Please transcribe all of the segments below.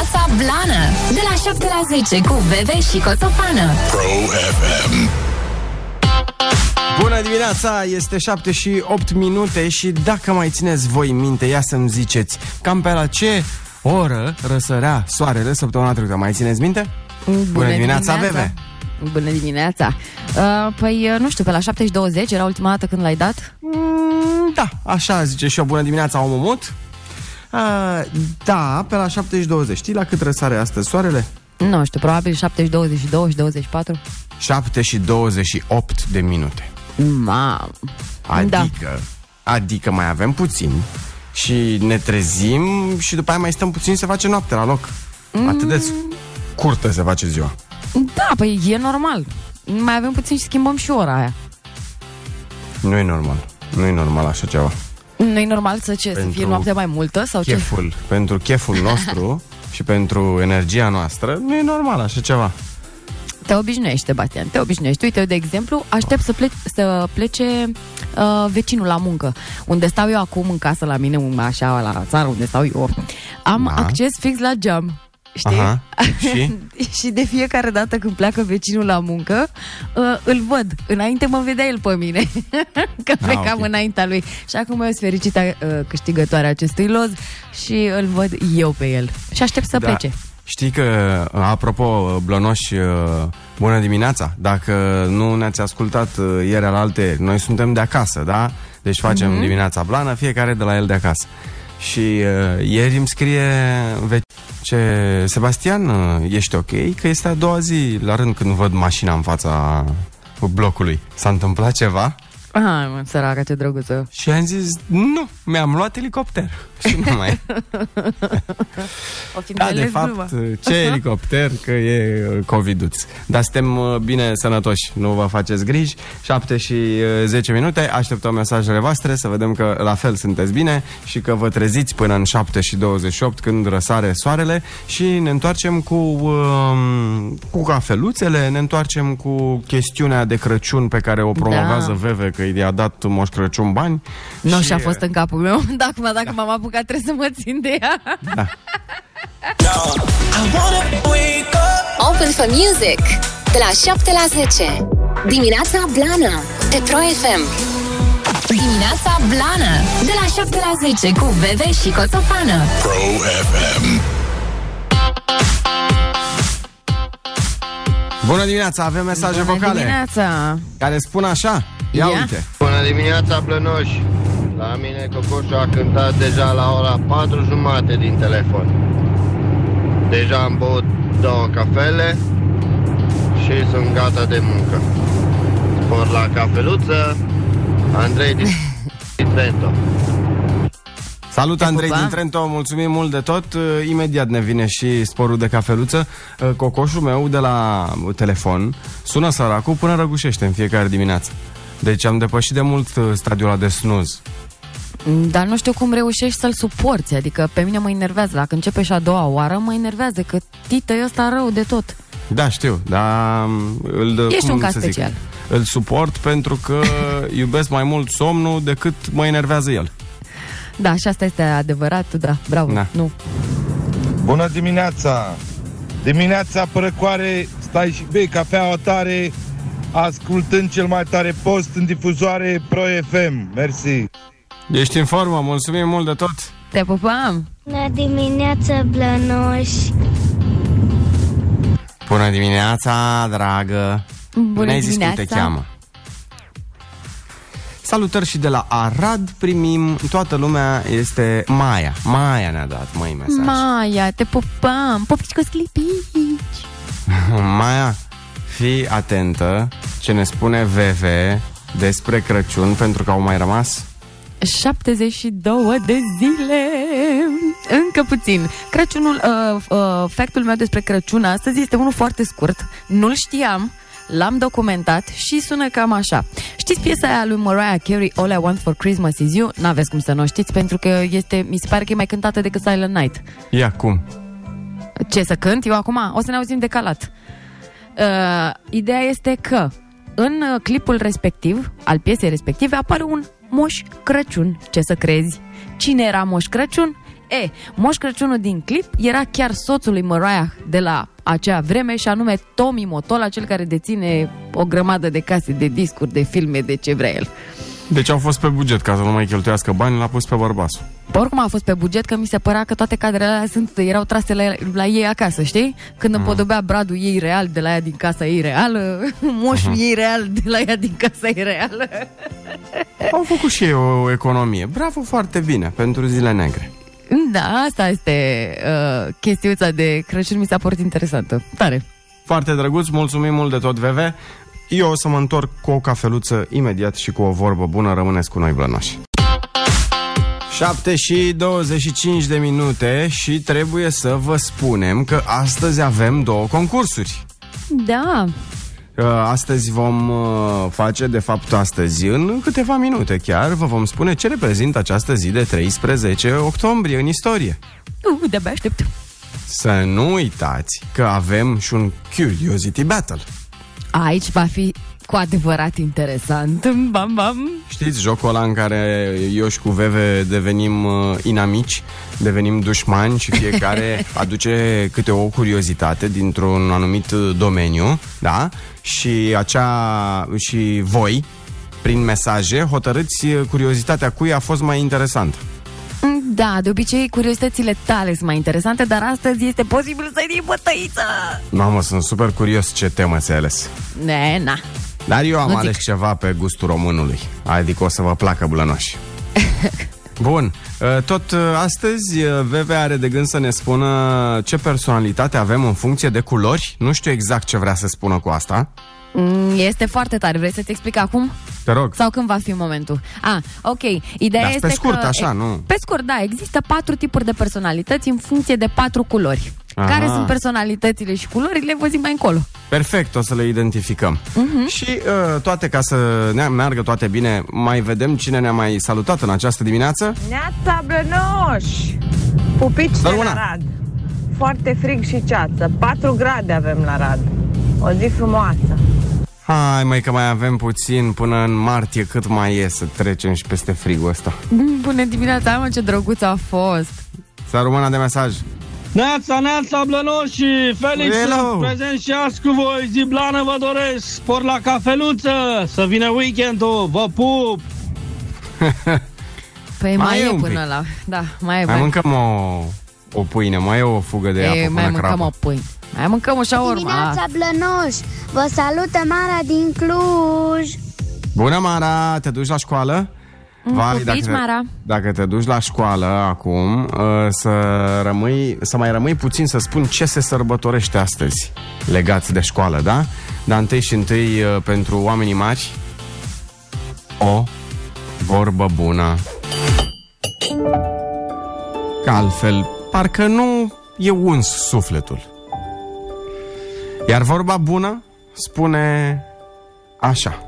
Dimineața Blană De la 7 la 10 cu Bebe și Coțofană Pro FM. Bună dimineața, este 7 și 8 minute și dacă mai țineți voi minte, ia să-mi ziceți, cam pe la ce oră răsărea soarele săptămâna trecută, mai țineți minte? Bună dimineața, Bebe! Bună dimineața! Uh, păi, uh, nu știu, pe la 7 și 20 era ultima dată când l-ai dat? Mm, da, așa zice și eu, bună dimineața, omumut. Uh, da, pe la 7 și 20. Știi la cât răsare astăzi soarele? Nu știu, probabil 7 și 22 și 24. 7 și 28 de minute. Mam! Adică, adică mai avem puțin și ne trezim și după aia mai stăm puțin și se face noapte la loc. Atât de curtă se face ziua. Da, păi e normal. Mai avem puțin și schimbăm și ora aia. Nu e normal. Nu e normal așa ceva. Nu e normal să ce? Să Pentru fie noaptea mai multă sau ce? Cheful, pentru cheful nostru și pentru energia noastră, nu e normal așa ceva. Te obișnuiești, Sebastian, te obișnuiești. Uite, eu, de exemplu, aștept să, plec, să plece uh, vecinul la muncă. Unde stau eu acum în casă la mine, un- așa, la țară unde stau eu, am Da. acces fix la geam. Știi? Aha, și? și de fiecare dată când pleacă vecinul la muncă, uh, îl văd. Înainte mă vedea el pe mine, că plecam Ah, ok. înaintea lui. Și acum eu sunt fericită uh, câștigătoarea acestui loz și îl văd eu pe el. Și aștept să Da. plece. Știi că, apropo, blănoși, uh, bună dimineața. Dacă nu ne-ați ascultat uh, ieri la alte, noi suntem de acasă, da? Deci facem Mhm. dimineața blană, fiecare de la el de acasă. Și uh, ieri îmi scrie ve- ce Sebastian, uh, ești ok? Că este a doua zi la rând când văd mașina în fața blocului. S-a întâmplat ceva? Ah, mă, săraca, ce drăguță. Și am zis, nu, mi-am luat elicopter. Și nu mai... O fi Da, de înțeles fapt, gluma. ce elicopter, că e uh, COVID-uț. Dar suntem uh, bine sănătoși, nu vă faceți griji. 7 și uh, 10 minute, așteptăm mesajele voastre, să vedem că la fel sunteți bine și că vă treziți până în 7 și 28 când răsare soarele și ne întoarcem cu, um, cu cafeluțele, ne întoarcem cu chestiunea de Crăciun pe care o promovează Da. Veve, că i-a dat Moș Crăciun bani. Nu și-a fost în capul meu, dacă, acum, dacă m-am apucat trebuie să mă țin de ea. Open for Music De la 7 la 10 Dimineața Blană Pe Pro FM Dimineața Blană De la 7 la 10 cu Bebe și Coțofană Pro FM. Bună dimineața, avem mesaje Bună vocale dimineața! care spun așa. Ia Ia. uite. Bună dimineața, Blănoși! La mine Cocoșul a cântat deja la ora 4 jumate din telefon. Deja am băut două cafele și sunt gata de muncă. Spor la cafeluță, Andrei din Trento. Salut Te Andrei pupa. din Trento, mulțumim mult de tot. Uh, Imediat ne vine și sporul de cafeluță. Uh, Cocoșul meu de la telefon sună săracul până răgușește în fiecare dimineață. Deci am depășit de mult uh, stadiul ăla de snuz. Dar nu știu cum reușești să-l suporți, adică pe mine mă enervează. Dacă începe și a doua oară, mă enervează, că tită ăsta rău de tot. Da, știu, dar um, îl, Ești cum un caz să zic, special. îl suport pentru că iubesc mai mult somnul decât mă enervează el. Da, și asta este adevărat, da, bravo. Da. Nu. Bună dimineața! Dimineața părăcoare, stai și bei cafeaua tare, ascultând cel mai tare post în difuzoare Pro FM. Mersi! Ești în formă, mulțumim mult de tot. Te pupam! Bună dimineața, Blănoși! Bună dimineața, dragă. Bună Ne-ai zis cum dimineața! te cheamă. Salutări și de la Arad primim, toată lumea este Maia. Maia ne-a dat, măi, mesaj. Maia, te pupam! Popici cu sclipici! Maia, fii atentă ce ne spune VV despre Crăciun, pentru că au mai rămas 72 de zile Încă puțin Crăciunul, uh, uh, factul meu despre Crăciun astăzi este unul foarte scurt Nu-l știam L-am documentat și sună cam așa Știți piesa aia lui Mariah Carey All I Want For Christmas Is You? N-aveți cum să nu o știți Pentru că este, mi se pare că e mai cântată decât Silent Night Ia, cum? Ce să cânt? Eu acum? O să ne auzim decalat uh, Ideea este că în uh, clipul respectiv, al piesei respective, apare un Moș Crăciun. Ce să crezi? Cine era Moș Crăciun? E, Moș Crăciunul din clip era chiar soțul lui Mariah de la acea vreme și anume Tommy Motola, cel care deține o grămadă de case de discuri, de filme, de ce vrea el. Deci au fost pe buget ca să nu mai cheltuiască bani, l-a pus pe bărbasul. Oricum a fost pe buget că mi se părea că toate cadrele alea sunt, erau trase la, la ei acasă, știi? Când Mhm. împodobea bradul ei real de la ea din casa ei reală, moșul ei real de la ea din casa ei reală. Au făcut și ei o economie. Bravo, foarte bine, pentru zile negre. Da, asta este uh, chestiuța de Crăciun, mi s-a părut interesantă. Tare. Foarte drăguț, mulțumim mult de tot, VV. Eu o să mă întorc cu o cafeluță imediat și cu o vorbă bună. Rămâneți cu noi, blănoși. 7 și 25 de minute și trebuie să vă spunem că astăzi avem două concursuri. Da, Uh, Astăzi vom uh, face, de fapt astăzi, în câteva minute chiar, vă vom spune ce reprezintă această zi de 13 octombrie în istorie. uh, de-abia aștept. Să nu uitați că avem și un Curiosity Battle. Aici va fi cu adevărat interesant. Bam, bam. Știți jocul ăla în care eu și cu Veve devenim uh, inamici, devenim dușmani și fiecare aduce câte o curiozitate dintr-un anumit uh, domeniu, da? Și acea și voi prin mesaje hotărâți uh, curiozitatea cui a fost mai interesant. Da, de obicei curiozitățile tale sunt mai interesante, dar astăzi este posibil să iei bătăiță. Mamă, sunt super curios ce temă ți-ai ales. Ne, na. Dar eu am Nu ales zic. ceva pe gustul românului. Adică o să vă placă blănoși. Bun, uh, tot uh, astăzi uh, Veve are de gând să ne spună ce personalitate avem în funcție de culori. Nu știu exact ce vrea să spună cu asta. Mm, Este foarte tare. Vrei să-ți explic acum? Te rog. Sau când va fi momentul? Ah, ok. Ideea Dar pe este scurt, că... așa, nu? Pe scurt, da. Există patru tipuri de personalități în funcție de patru culori. Aha. Care sunt personalitățile și culorile, vă zic mai încolo. Perfect, o să le identificăm. Mhm. Și uh, toate ca să ne meargă toate bine, mai vedem cine ne-a mai salutat în această dimineață. Neața Blănoș! Pupici de Dar la una. Rad. Foarte frig și ceață. 4 grade avem la Rad. O zi frumoasă. Hai mai că mai avem puțin până în martie cât mai e să trecem și peste frigul ăsta. Mm, Bună dimineața, mă, ce drăguț a fost. Să rămână de mesaj. Neața, neața, blănoși, Felix, Hello. sunt prezent și azi cu voi, zi blană vă doresc, spor la cafeluță, să vină weekendul, vă pup! Păi mai, Mai e e un până pic. la... Da, mai e. Mai mâncăm o, o pâine, mai e o fugă de apă e, până mai mâncăm crapă. o pâine. Mai mâncăm o șaurma. Dimineața Blănoș, vă salută Mara din Cluj. Bună, Mara, te duci la școală? Vai, pupici, dacă, te, Mara. dacă te duci la școală acum, uh, să, rămâi, să mai rămâi puțin să spun ce se sărbătorește astăzi legat de școală, da? Dar întâi și întâi uh, pentru oamenii mari, o vorbă bună. Că altfel, parcă nu e uns sufletul. Iar vorba bună spune așa.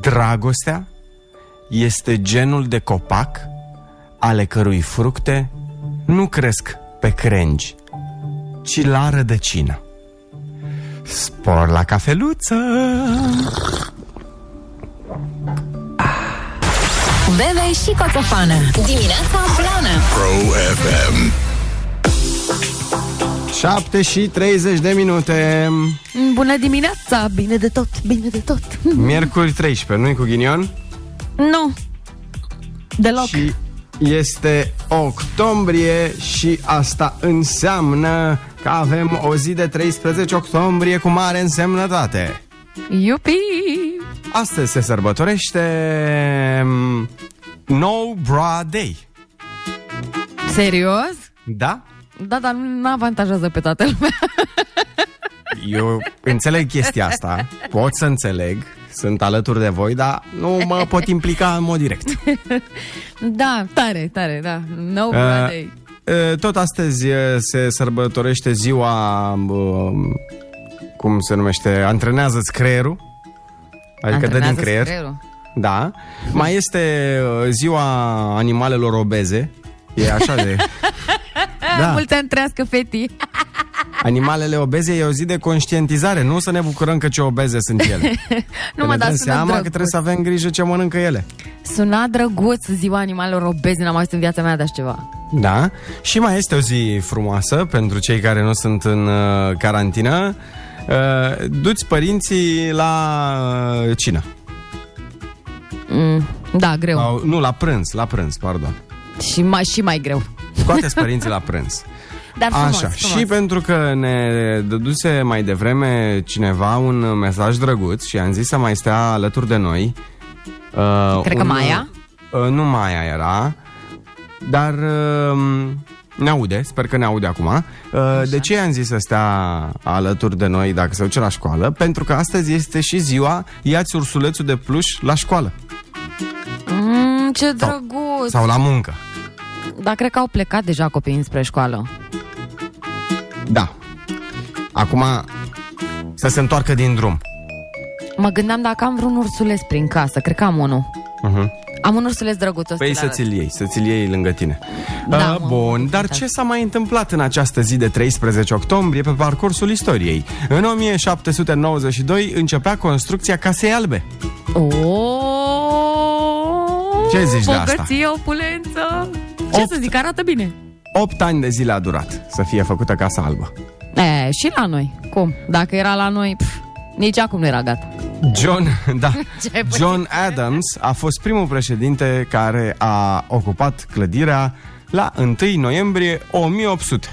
Dragostea este genul de copac ale cărui fructe nu cresc pe crengi, ci la rădăcină. Spor la cafeluță! Bebe și Coțofană. Dimineața Blană. Pro FM. 7 și 30 de minute. Bună dimineața, bine de tot, bine de tot. Miercuri 13, nu-i cu ghinion? Nu, deloc. Și este octombrie și asta înseamnă că avem o zi de 13 octombrie cu mare însemnătate. Iupi! Astăzi se sărbătorește mm, No Bra Day. Serios? Da? Da, dar nu avantajează pe toată lumea. Eu înțeleg chestia asta, pot să înțeleg, sunt alături de voi, dar nu mă pot implica în mod direct. Da, tare, tare, da. No Uh, Friday. uh, Tot astăzi uh, se sărbătorește ziua, uh, cum se numește, antrenează-ți creierul, adică dă din Antrenează creier. creierul. Da. Mai este uh, ziua animalelor obeze, e așa de... Da. Mulți ani trăiască fetii. Animalele obeze e o zi de conștientizare, nu să ne bucurăm că ce obeze sunt ele. Nu Că mă, ne dar dăm sună seama că drăguț. trebuie să avem grijă ce mănâncă ele. Suna drăguț ziua animalelor obezi, n-am auzit în viața mea de așa ceva. Da? Și mai este o zi frumoasă pentru cei care nu sunt în uh, carantină. Uh, duți părinții la uh, cină. Mm, da, greu. Sau, nu, la prânz, la prânz, pardon. Și mai, și mai greu. Scoateți părinții la prânz. Dar frumos, Așa, frumos. și pentru că ne dăduse mai devreme cineva un mesaj drăguț și am zis să mai stea alături de noi. Uh, Cred că Maia? Uh, nu Maia era, dar uh, ne aude, sper că ne aude acum. Uh, de ce am zis să stea alături de noi dacă se duce la școală? Pentru că astăzi este și ziua Iați ursulețul de pluș la școală Mm, ce drăguț! sau la muncă. Dar cred că au plecat deja copiii spre școală. Da. Acum să se întoarcă din drum. Mă gândeam dacă am vreun ursuleț prin casă. Cred că am unul. Uh-huh. Am un ursuleț drăguț. o Păi să-ți-l să arăt. ți-l iei, să ți-l iei lângă tine. Da, Ah, mă, Bun, mă, dar uitați. ce s-a mai întâmplat în această zi de 13 octombrie pe parcursul istoriei? În 1792 începea construcția Casei Albe. Oh, Ce zici de asta? Bogăție, opulență. Ce Opt. să zic, arată bine. 8 ani de zile a durat să fie făcută Casa Albă. E, și la noi. Cum? Dacă era la noi, pf, nici acum nu era gata. John, da, Ce ai pățit? John Adams a fost primul președinte care a ocupat clădirea la 1 noiembrie 1800.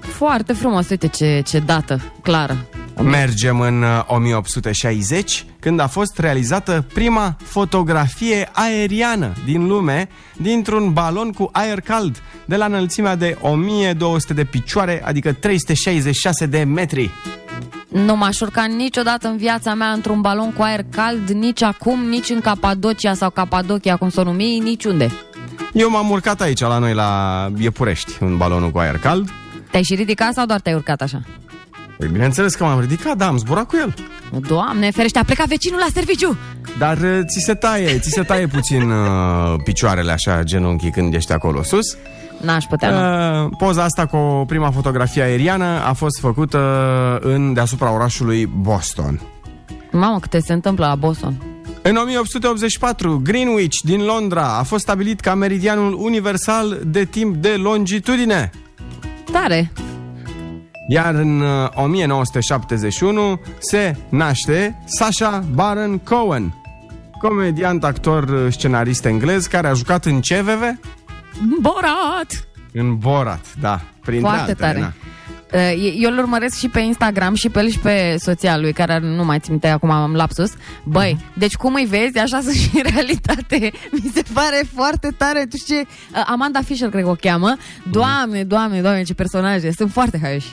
Foarte frumos, uite ce, ce dată clară. Mergem în uh, 1860, când a fost realizată prima fotografie aeriană din lume dintr-un balon cu aer cald de la înălțimea de 1200 de picioare, adică 366 de metri. Nu m-aș urca niciodată în viața mea într-un balon cu aer cald, nici acum, nici în Capadocia sau Capadocia, cum să o numi, niciunde. Eu m-am urcat aici la noi la Iepurești, în balonul cu aer cald. Te-ai și ridicat sau doar te-ai urcat așa? Păi bineînțeles că m-am ridicat, da, am zburat cu el. Doamne, ferește, a plecat vecinul la serviciu! Dar uh, ți se taie, ți se taie puțin uh, picioarele așa, genunchii când ești acolo sus. N-aș putea, nu. Uh, poza asta cu prima fotografie aeriană a fost făcută în deasupra orașului Boston. Mamă, câte se întâmplă la Boston. În 1884, Greenwich din Londra a fost stabilit ca meridianul universal de timp de longitudine. Tare! Iar în uh, 1971 se naște Sasha Baron Cohen, comediant, actor, uh, scenarist englez care a jucat în CVV? Borat! În Borat, da. Printre Foarte altele, tare. na. Uh, Eu îl urmăresc și pe Instagram și pe el și pe soția lui, care nu mai țin minte, acum am lapsus. Băi, Mhm. deci cum îi vezi, așa sunt și în realitate. Mi se pare foarte tare. Tu știi ce? Uh, Amanda Fisher, cred că o cheamă. Doamne, doamne, doamne, ce personaje. Sunt foarte haioși.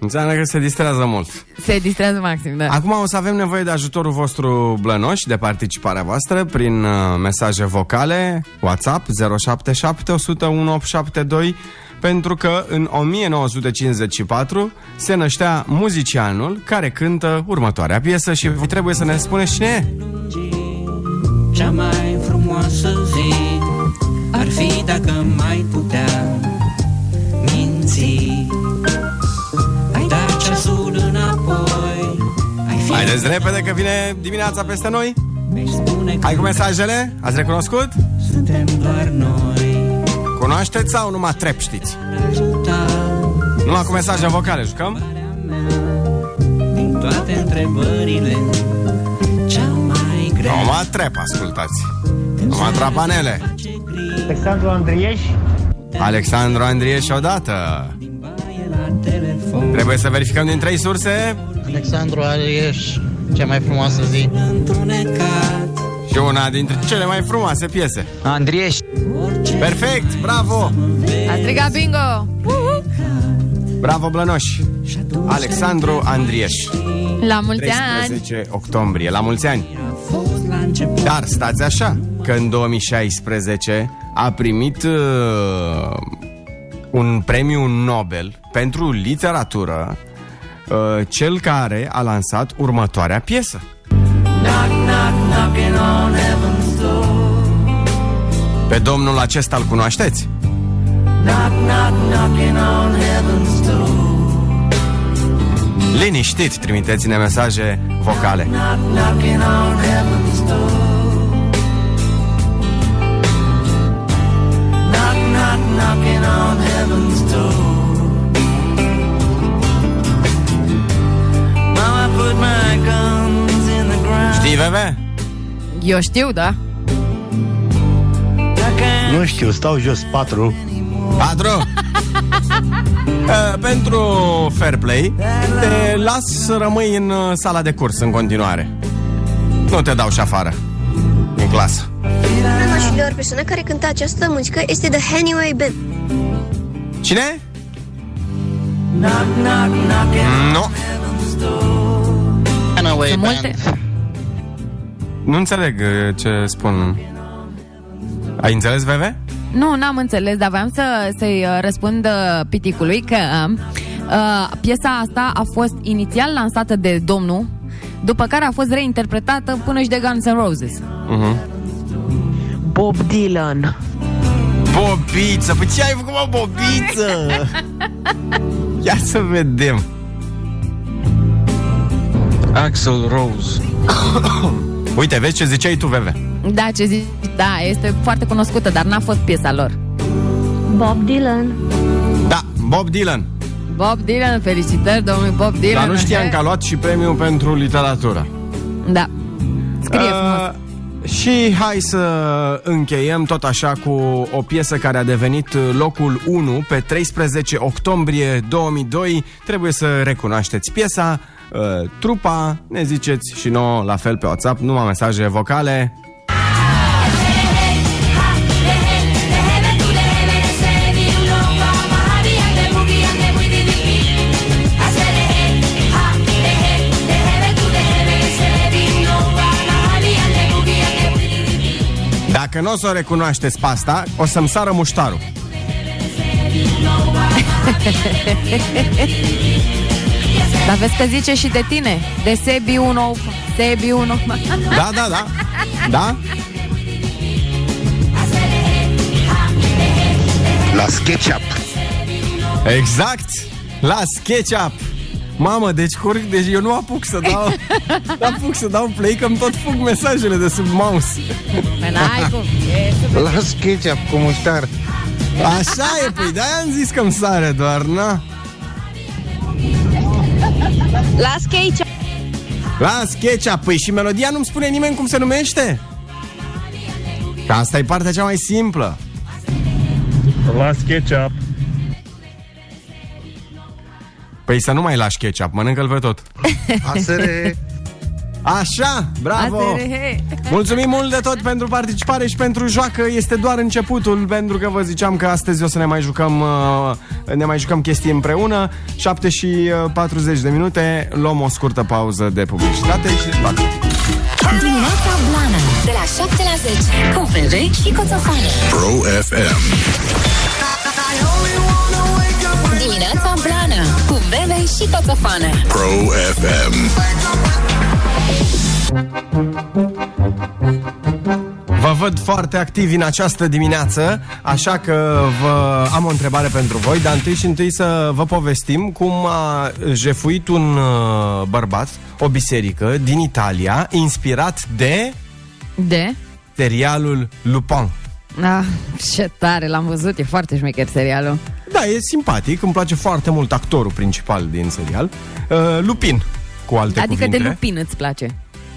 Înseamnă că se distrează mult. Se distrează maxim, da. Acum o să avem nevoie de ajutorul vostru blănoș, de participarea voastră prin uh, mesaje vocale, WhatsApp 077 100 1872, pentru că în 1954 se năștea muzicianul care cântă următoarea piesă și voi trebuie să ne spuneți cine e. Cea mai frumoasă zi Ar fi dacă mai putea Haideți repede că vine dimineața peste noi. Mi-ai spune că Hai cu mesajele? Ați recunoscut? suntem doar noi Cunoașteți sau numai trep știți? Ajuta Numai cu mesaje vocale jucăm? din toate întrebările Cea mai grea Numai trep ascultați. Numai trapanele. Alexandru Andrieș, Alexandru Andrieș odată. La telefon Trebuie să verificăm din trei surse Alexandru Andrieș, cea mai frumoasă zi. Întunecat și una dintre cele mai frumoase piese. Andrieș, Perfect, bravo! A strigat bingo! Bravo, Blănoș! Alexandru Andrieș. La mulți ani! 13 octombrie, la mulți ani! Dar stați așa, că în 2016 a primit uh, un premiu Nobel pentru literatură uh, cel care a lansat următoarea piesă. Pe domnul acesta îl cunoașteți? Liniștit, trimiteți-ne mesaje vocale. on Eu știu, da. Nu știu, stau jos patru. Patru. Uh, pentru fair play, te las să rămâi în uh, sala de curs în continuare. Nu te dau și afară. În clasă. Una și de ori persoana care cântă această muzică este The Hemingway Band. Cine? Knock, knock, knocking Nu. on heaven's door. Anyway, Sunt band. multe. Nu înțeleg uh, ce spun. Ai înțeles, Veve? Nu, n-am înțeles, dar voiam să, să-i uh, răspund uh, piticului că uh, piesa asta a fost inițial lansată de domnul, după care a fost reinterpretată până și de Guns N' Roses. Uh-huh. Bob Dylan. Bobiță! Păi ce ai făcut, mă, bobiță? Ia să vedem. Axel Rose. Uite, vezi ce ziceai tu, Veve? Da, ce zici? Da, este foarte cunoscută, dar n-a fost piesa lor. Bob Dylan. Da, Bob Dylan. Bob Dylan, felicitări domnului Bob Dylan. Dar nu știam că a luat și premiul pentru literatură. Da. Scrie frumos. Uh, și hai să încheiem tot așa cu o piesă care a devenit locul 1 pe 13 octombrie 2002. Trebuie să recunoașteți piesa, uh, trupa, ne ziceți și nouă la fel pe WhatsApp, numai mesaje vocale. Dacă nu o să o recunoașteți pe asta, o să-mi sară muștarul. Dar vezi că zice și de tine, de Sebi 1, Sebi 1. Da, da, da. Da? La SketchUp. Exact! La SketchUp! Mamă, deci curg, deci eu nu apuc să dau Nu apuc să dau play Că tot fug mesajele de sub mouse Păi n-ai cum. E super. La SketchUp cu muștar. Așa e, păi de-aia am zis că-mi sare doar, na? La skate. La SketchUp, păi și melodia nu-mi spune nimeni cum se numește? Că asta e partea cea mai simplă La SketchUp. Păi să nu mai lași ketchup, mănâncă-l pe tot ASR. Așa, bravo! Aserehe. Mulțumim mult de tot pentru participare și pentru joacă. Este doar începutul, pentru că vă ziceam că astăzi o să ne mai jucăm, uh, ne mai jucăm chestii împreună. 7 și uh, 40 de minute, luăm o scurtă pauză de publicitate și bate. Dimineața Blana De la 7 la 10 Cu Bebe și Coțofană Pro FM. Dimineața Blana Cu Bebe și Coțofană Pro FM. Vă văd foarte activi în această dimineață, așa că vă am o întrebare pentru voi, dar întâi și întâi să vă povestim cum a jefuit un uh, bărbat, o biserică din Italia, inspirat de De? serialul Lupin. Ah, ce tare, l-am văzut, e foarte șmecher serialul. Da, e simpatic, îmi place foarte mult actorul principal din serial. Uh, Lupin, cu alte Adică cuvinte. de Lupin îți place.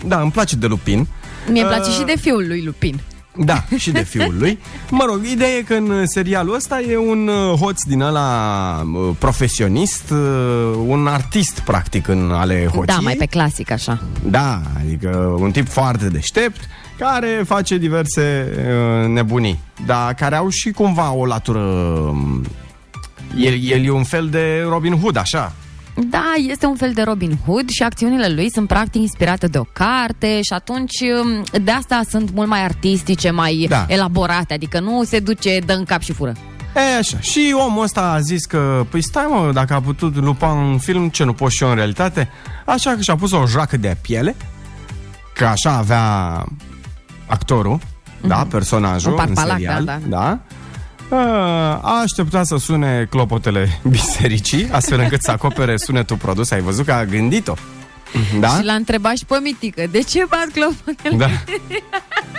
Da, îmi place de Lupin. Mie îmi place Uh, și de fiul lui Lupin. Da, și de fiul lui. Mă rog, ideea e că în serialul ăsta e un uh, hoț din ăla uh, profesionist, uh, un artist practic în ale hoției. Da, mai pe clasic așa. Da, adică un tip foarte deștept care face diverse uh, nebunii, dar care au și cumva o latură... um, El, el e un fel de Robin Hood, așa. Da, este un fel de Robin Hood și acțiunile lui sunt practic inspirate de o carte și atunci um, de asta sunt mult mai artistice, mai Da. elaborate, adică nu se duce, dă în cap și fură. E, așa. Și omul ăsta a zis că, păi stai mă, dacă a putut lupa în film, ce nu pot și eu în realitate? Așa că și-a pus o joacă de piele, că așa avea actorul, da, personajul Un în parpalac, serial. da, da. A, a așteptat să sune clopotele bisericii, astfel încât să acopere sunetul produs. Ai văzut că a gândit-o. Da? Și l-a întrebat și pe mitică, de ce bat clopotele? Da.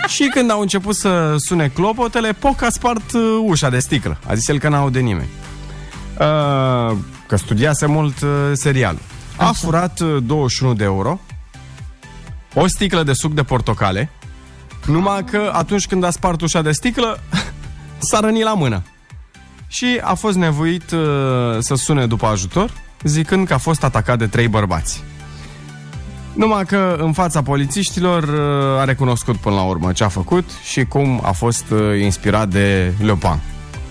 Și când au început să sune clopotele, Poc a spart uh, ușa de sticlă. A zis el că n-aude nimeni. Uh, că studiase mult uh, serial. A furat uh, 21 de euro, o sticlă de suc de portocale, numai că atunci când a spart ușa de sticlă, s-a rănit la mână. Și a fost nevoit uh, să sune după ajutor, zicând că a fost atacat de trei bărbați. Numai că în fața polițiștilor uh, a recunoscut până la urmă ce a făcut și cum a fost uh, inspirat de Le Pen.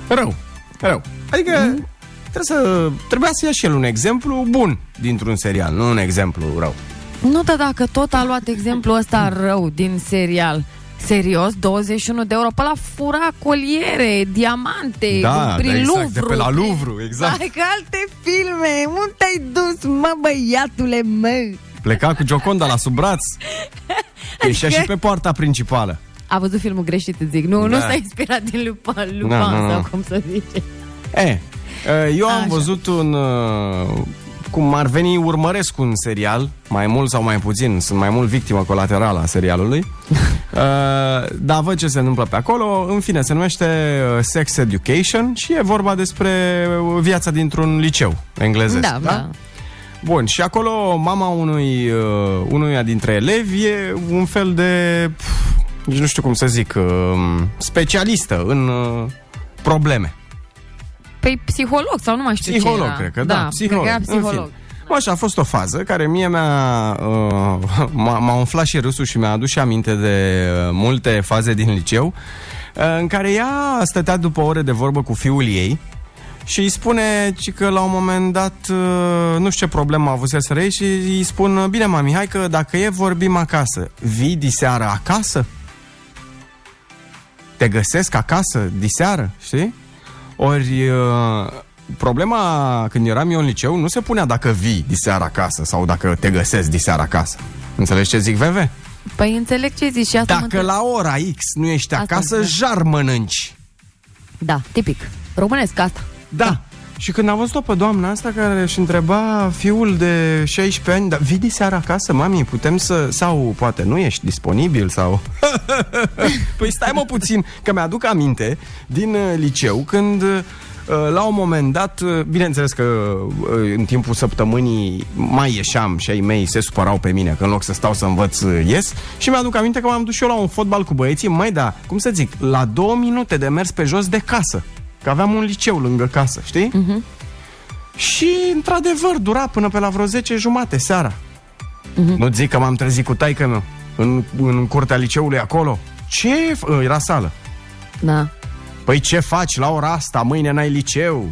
Rău, rău. Adică mm. trebuie să, trebuia să ia și el un exemplu bun dintr-un serial, nu un exemplu rău. Nu, dar dacă tot a luat exemplul ăsta rău din serial, Serios, 21 de euro pe la fura coliere, diamante, Da, prin da, exact, Louvre. de pe la Louvre, exact. Hai că alte filme, unde te-ai dus, mă, băiatule, mă? Pleca cu Gioconda la sub braț. Ieșea și pe poarta principală. A văzut filmul greșit, îți zic. Nu, Da. nu s-a inspirat din Lupin, Lupin Da, nu, nu. sau cum să zice. E, eu am Așa. văzut un... uh, Cum ar veni, urmăresc un serial, mai mult sau mai puțin, sunt mai mult victimă colaterală a serialului. Uh, dar văd ce se întâmplă pe acolo. În fine, se numește uh, Sex Education și e vorba despre uh, viața dintr-un liceu englezesc. Da, da. Bun, și acolo mama unui, uh, unuia dintre elevi e un fel de, pf, nici nu știu cum să zic, uh, specialistă în uh, probleme. Păi psiholog sau nu mai știu Psiholog, ce era. cred că, da, psiholog. Cred că era În psiholog. fine. Bă, așa a fost o fază care mie mi-a, uh, m-a, m-a umflat și râsul și mi-a adus și aminte de uh, multe faze din liceu uh, în care ea stătea după ore de vorbă cu fiul ei și îi spune ci că la un moment dat uh, nu știu ce problemă a avut să ei și îi spun bine mami, hai că dacă e vorbim acasă, vii diseară acasă? Te găsesc acasă diseară, știi? Ori uh, problema când eram eu în liceu nu se punea dacă vii diseară acasă sau dacă te găsesc diseară acasă. Înțelegi ce zic, Veve? Păi înțeleg ce zici și asta mă Dacă întreb. la ora X nu ești Asta acasă, înțeleg. jar mănânci. Da, tipic. Românesc asta. Da. Și când a văzut-o pe doamna asta care își întreba fiul de 16 ani, dar vii diseară acasă, mami, putem să... Sau poate nu ești disponibil sau... păi stai mă puțin, că mi-aduc aminte din uh, liceu când uh, la un moment dat, uh, bineînțeles că uh, în timpul săptămânii mai ieșeam și ai mei se supărau pe mine că în loc să stau să învăț uh, ies și mi-aduc aminte că m-am dus și eu la un fotbal cu băieții, mai da, cum să zic, la două minute de mers pe jos de casă. Că aveam un liceu lângă casă, știi? Uh-huh. Și, într-adevăr, dura până pe la vreo 10 jumate seara. Uh-huh. Nu zic că m-am trezit cu taică meu în, în curtea liceului acolo. Ce? f- Era sală. Da. Păi ce faci la ora asta? Mâine n-ai liceu.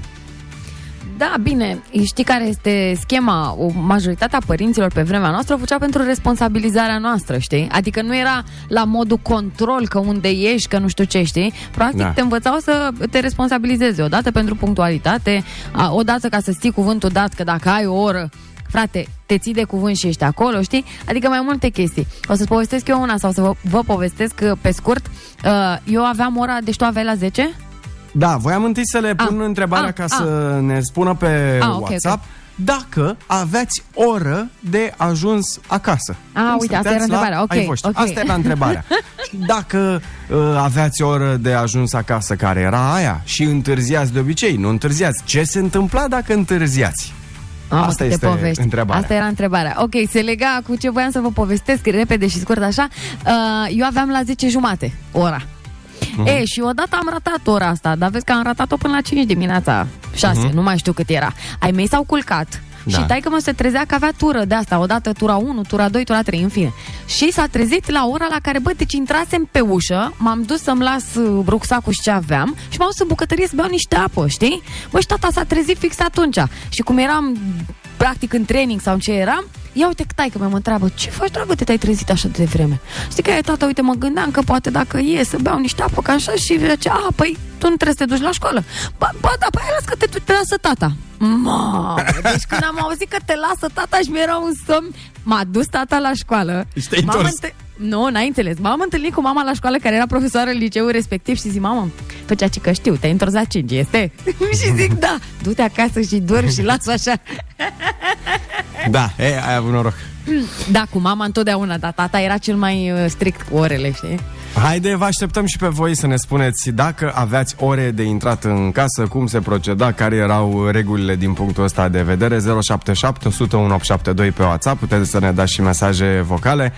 Da, bine, știi care este schema? O majoritatea părinților pe vremea noastră o făcea pentru responsabilizarea noastră, știi? Adică nu era la modul control că unde ești, că nu știu ce, știi? Practic Da. te învățau să te responsabilizeze odată pentru punctualitate, a, odată ca să ții cuvântul dat, că dacă ai o oră Frate, te ții de cuvânt și ești acolo, știi? Adică mai multe chestii. O să-ți povestesc eu una sau să vă, vă povestesc uh, pe scurt. Uh, Eu aveam ora, deci tu aveai la 10? Da, voiam întâi să le pun Ah, întrebarea ah, ca ah. să ne spună pe Ah, ok, WhatsApp dacă aveați oră de ajuns acasă. Ah, Când uite, asta stăteați era la întrebarea, ok, ai voștri. ok. Asta era întrebarea. Și dacă uh, aveați oră de ajuns acasă, care era aia, și întârziați de obicei, nu întârziați, ce se întâmpla dacă întârziați? Mamă, Asta câte este povești. întrebarea. Asta era întrebarea. Ok, se lega cu ce voiam să vă povestesc repede și scurt așa. Uh, eu aveam la 10 jumate ora. Mhm. E, și odată am ratat ora asta, dar vezi că am ratat-o până la 5 dimineața, 6, Mhm. nu mai știu cât era. Ai mei s-au culcat. Da. Și tai că mă se trezea că avea tură de asta, odată tura 1, tura 2, tura 3, în fine. Și s-a trezit la ora la care, bă, deci intrasem pe ușă, m-am dus să-mi las uh, rucsacul și ce aveam și m-am dus în bucătărie să beau niște apă, știi? Bă, și tata s-a trezit fix atunci. Și cum eram practic în training sau în ce eram, ia uite că taică mă întreabă, ce faci, dragă, te-ai trezit așa de vreme? Știi că e, tata, uite, mă gândeam că poate dacă e să beau niște apă ca așa și zice, a, păi, tu nu trebuie să te duci la școală. Bă, bă da, păi las că te, te lasă tata. Mamă, deci când am auzit că te lasă tata și mi-era un somn, m-a dus tata la școală. Și te-ai M-am întors. înte- Nu, n-ai înțeles. M-am întâlnit cu mama la școală care era profesoară în liceul respectiv și zic, mamă, făcea ce că știu, te-ai întors la 5, este? și zic, da, du-te acasă și dormi și las așa. Da, e, ai avut noroc. Da, cu mama întotdeauna, dar tata era cel mai uh, strict cu orele, știi? Haide, vă așteptăm și pe voi să ne spuneți dacă aveați ore de intrat în casă, cum se proceda, care erau regulile din punctul ăsta de vedere. 077 101 872 pe WhatsApp, puteți să ne dați și mesaje vocale.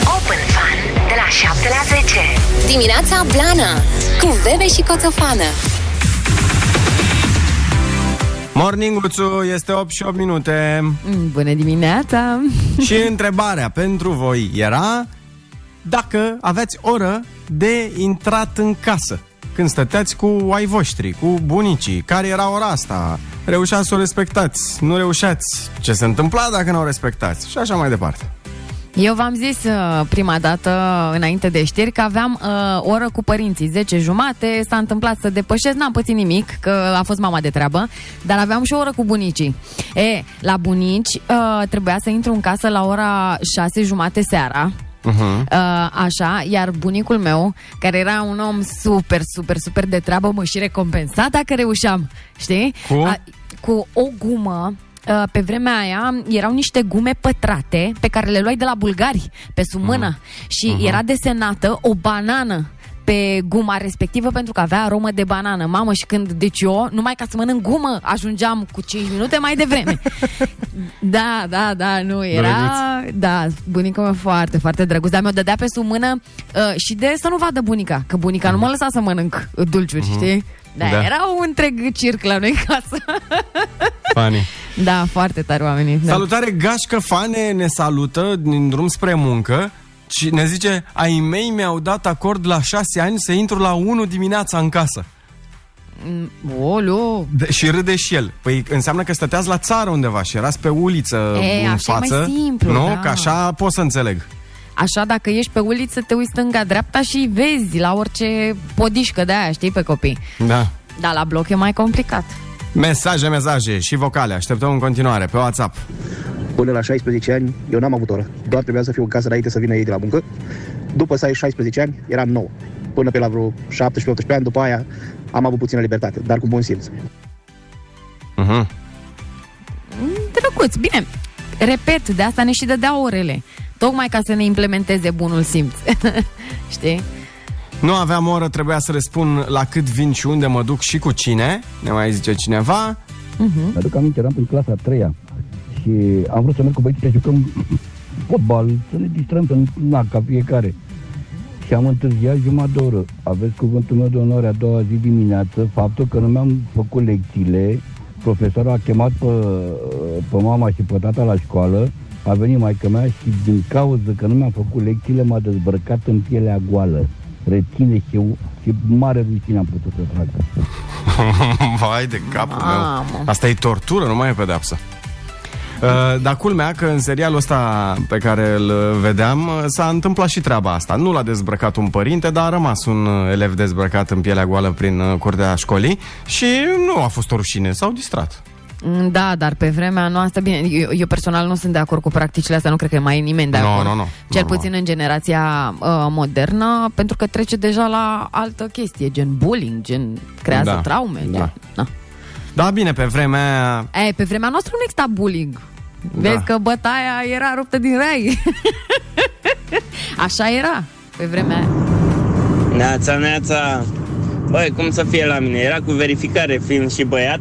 Open Fun de la 7 la 10. Dimineața Blana cu Bebe și Coțofană. Morninguțu, este 8 și 8 minute. Mm, Bună dimineața! Și întrebarea pentru voi era dacă aveați oră de intrat în casă. Când stăteați cu ai voștri, cu bunicii, care era ora asta? Reușeați să o respectați? Nu reușeați? Ce se întâmpla dacă nu o respectați? Și așa mai departe. Eu v-am zis uh, prima dată, înainte de știri, că aveam uh, oră cu părinții, 10 jumate, s-a întâmplat să depășesc, n-am pățit nimic, că a fost mama de treabă, dar aveam și o oră cu bunicii. E, la bunici uh, trebuia să intru în casă la ora 6 jumate seara, Uh-huh. Uh, așa, iar bunicul meu, care era un om super, super, super de treabă, mă și recompensa dacă reușeam, știi? Cu? cu o gumă uh, pe vremea aia erau niște gume pătrate pe care le luai de la bulgari pe sub mână și Mhm. era desenată o banană pe guma respectivă pentru că avea aromă de banană. Mamă, și când, deci eu, numai ca să mănânc gumă, ajungeam cu 5 minute mai devreme. da, da, da, nu, era... Da, bunica mea foarte, foarte drăguț, dar mi-o dădea pe sub mână uh, și de să nu vadă bunica, că bunica nu mă lăsa să mănânc dulciuri, știi? Da, Da. era un întreg circ la noi în casă. Funny. Da, foarte tare oamenii. Da. Salutare, Gașcă Fane ne salută din drum spre muncă și ne zice, ai mei mi-au dat acord la șase ani să intru la 1 dimineața în casă. Mm, Olu. De- și râde și el. Păi înseamnă că stăteați la țară undeva și erați pe uliță E, în așa e mai față. simplu, nu? da. Că așa pot să înțeleg. Așa, dacă ești pe uliță, te uiți stânga-dreapta și vezi la orice podișcă de aia, știi, pe copii. Da. Dar la bloc e mai complicat. Mesaje, mesaje și vocale. Așteptăm în continuare pe WhatsApp. Până la 16 ani, eu n-am avut oră. Doar trebuia să fiu în casă înainte să vină ei de la muncă. După să ai 16 ani, eram nou. Până pe la vreo 17-18 ani, după aia am avut puțină libertate, dar cu bun simț. Uh-huh. Drăguț, bine. Repet, de asta ne și dădea orele. Tocmai ca să ne implementeze bunul simț. știi? Nu aveam oră, trebuia să răspund la cât vin și unde mă duc și cu cine. Ne mai zice cineva. Uh-huh. Mi-aduc aminte, eram în clasa a treia și am vrut să merg cu băieții să jucăm fotbal, să ne distrăm, să nu ca fiecare. Și am întârziat jumătate de oră. Aveți cuvântul meu de onoare a doua zi dimineață, faptul că nu mi-am făcut lecțiile, profesorul a chemat pe, pe mama și pe tata la școală, a venit maică mea și din cauză că nu mi-am făcut lecțiile m-a dezbrăcat în pielea goală. Reține și, eu, și mare rușine am putut să trag. Vai de capul Mamă. meu. Asta e tortură, nu mai e pedeapsă. Uh, dar culmea că în serialul ăsta pe care îl vedeam uh, s-a întâmplat și treaba asta. Nu l-a dezbrăcat un părinte, dar a rămas un uh, elev dezbrăcat în pielea goală prin uh, curtea școlii și nu a fost o rușine, s-au distrat. Mm, Da, dar pe vremea noastră, bine, eu, eu personal nu sunt de acord cu practicile astea, nu cred că mai e nimeni de Nu, acord. nu, nu. Cel Normal. puțin în generația uh, modernă, pentru că trece deja la altă chestie, gen bullying, gen creează Da. traume. Da. Gen, na. Da, bine, pe vremea... E, pe vremea noastră nu exista bullying. Da. Vezi că bătaia era ruptă din rai. Așa era pe vremea aia. Neața, neața Băi, cum să fie la mine? Era cu verificare fiind și băiat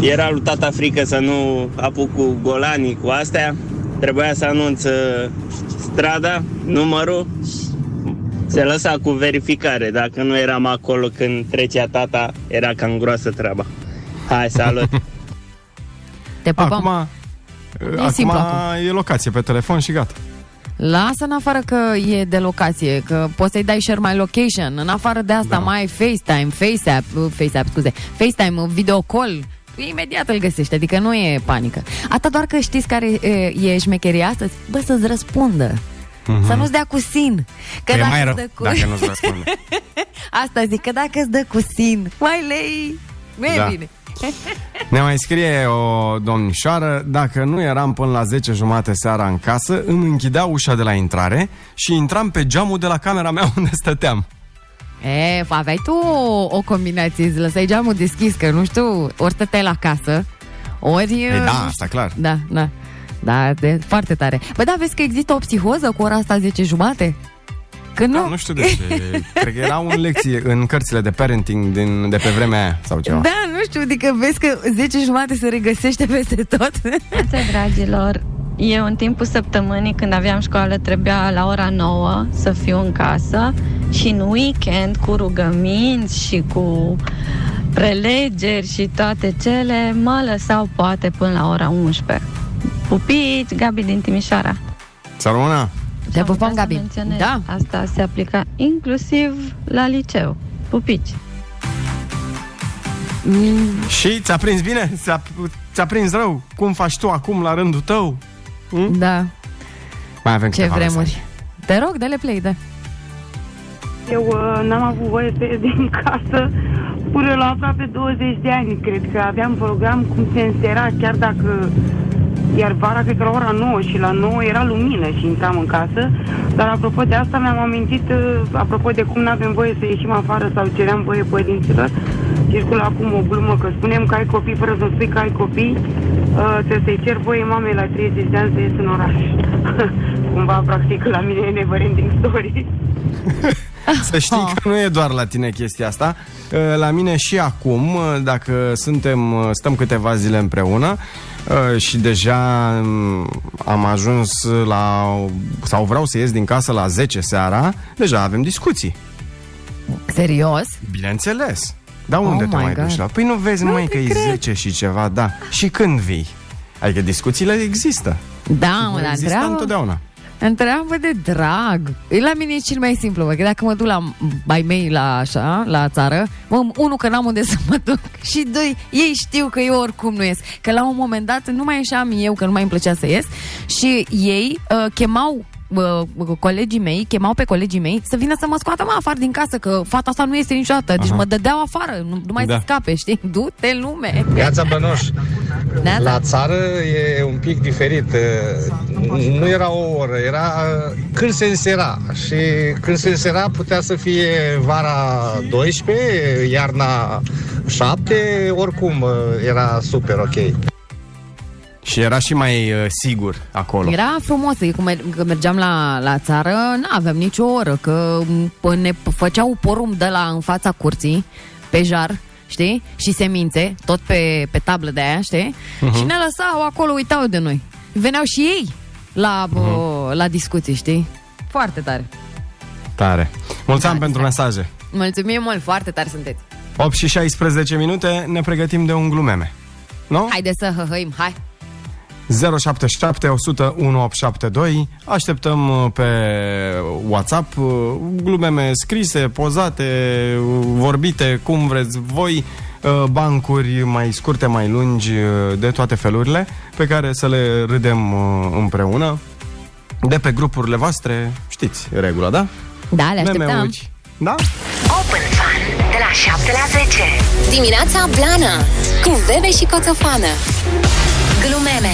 Era lui tata frică să nu apuc cu golanii, cu astea Trebuia să anunț uh, strada, numărul Se lăsa cu verificare Dacă nu eram acolo când trecea tata Era cam groasă treaba Hai, salut! Te pupăm. Acum, acum simplu e locație pe telefon și gata. Lasă în afară că e de locație, că poți să-i dai share my location. În afară de asta da. mai ai FaceTime, FaceApp, uh, FaceApp, scuze, FaceTime, uh, video call. Imediat îl găsești, adică nu e panică. Atât doar că știți care e, e șmecheria astăzi? Bă, să-ți răspundă. Mhm. Să nu-ți dea cu sin. Că e dacă mai îți rău dă cu... dacă nu-ți răspunde. Asta zic, că dacă îți dă cu sin, mai lei, nu e Da. bine. Ne mai scrie o domnișoară, dacă nu eram până la 10 jumate seara în casă, îmi închidea ușa de la intrare și intram pe geamul de la camera mea unde stăteam. E, aveai tu o, o combinație, îți lăsai geamul deschis, că nu știu, ori stăteai la casă, ori... Ei, da, asta clar. Da, da. Da, de, foarte tare. Bă, da, vezi că există o psihoză cu ora asta 10 jumate? Că nu... Da, nu știu de ce. Cred că era o lecție în cărțile de parenting din, de pe vremea aia sau ceva. Da, nu știu, adică vezi că 10 jumate se regăsește peste tot. Bună, dragilor! Eu în timpul săptămânii când aveam școală trebuia la ora 9 să fiu în casă și în weekend cu rugăminți și cu prelegeri și toate cele mă lăsau poate până la ora 11. Pupici, Gabi din Timișoara. Să rămână! Te pupăm, Gabi. Da. Asta se aplica inclusiv la liceu. Pupici. Mm, Și ți-a prins bine? Ți-a, ți-a prins rău? Cum faci tu acum la rândul tău? Hm? Da, Mai avem ce câteva vremuri. mesaje. Te rog, dă-le play, da. Eu uh, n-am avut voie să ies din casă până la aproape 20 de ani. Cred că aveam program cum se însera, chiar dacă iar vara cred că la ora 9 și la 9 era lumină și intram în casă. Dar apropo de asta mi-am amintit, uh, apropo de cum nu avem voie să ieșim afară sau ceream voie părinților, circulă acum o glumă că spunem că ai copii fără să spui că ai copii, uh, trebuie să-i cer voie mamei la 30 de ani să ies în oraș. Cumva, practic, la mine e neverending story. Să știi că nu e doar la tine chestia asta. Uh, La mine și acum, uh, dacă suntem, uh, stăm câteva zile împreună uh, și deja um, am ajuns la, sau vreau să ies din casă la 10 seara, deja avem discuții. Serios? Bineînțeles. Dar unde Oh te my mai God. duci la? Păi nu vezi Nu mai te că cred. e 10 și ceva, da. Și când vii? Adică discuțiile există. Da, mă, Vor dar exista întreabă, întotdeauna. Întreabă de drag. E La mine e cel mai simplu, mă, că dacă mă duc la bai mei la așa, la țară, mă, unul că n-am unde să mă duc și doi, ei știu că eu oricum nu ies. Că la un moment dat nu mai ieșeam eu, că nu mai îmi plăcea să ies și ei uh, chemau uh, colegii mei, chemau pe colegii mei să vină să mă scoată mă afară din casă, că fata asta nu este niciodată. Deci Aha. mă dădeau afară, nu, nu mai Da. da. se scape, știi? Du-te lume! Viața Bănoș. Da, La țară e un pic diferit. Nu era o oră, era când se însera. Și când se însera putea să fie vara 12, iarna 7, oricum era super ok. Și era și mai uh, sigur acolo. Era frumos, e cum mer- că mergeam la, la țară, nu aveam nicio oră, că m, ne făceau porum de la în fața curții, pe jar, știi? Și semințe, tot pe, pe tablă de aia, știi? Mhm. Și ne lăsau acolo, uitau de noi. Veneau și ei la, Mhm. uh la discuții, știi? Foarte tare. Tare. Mulțumim pentru mesaje. Mulțumim mult, foarte tare sunteți. 8 și 16 minute, ne pregătim de un glumeme. Nu? Haide să hăhăim, hai! 077 100 1872 Așteptăm uh, pe WhatsApp uh, glumeme scrise, pozate, uh, vorbite, cum vreți voi, uh, bancuri mai scurte, mai lungi, uh, de toate felurile, pe care să le râdem uh, împreună. De pe grupurile voastre, știți regula, da? Da, le așteptăm. Meme-uri. Da? Open Fun de la 7 la 10. Dimineața Blana cu Bebe și Coțofană. Glumeme.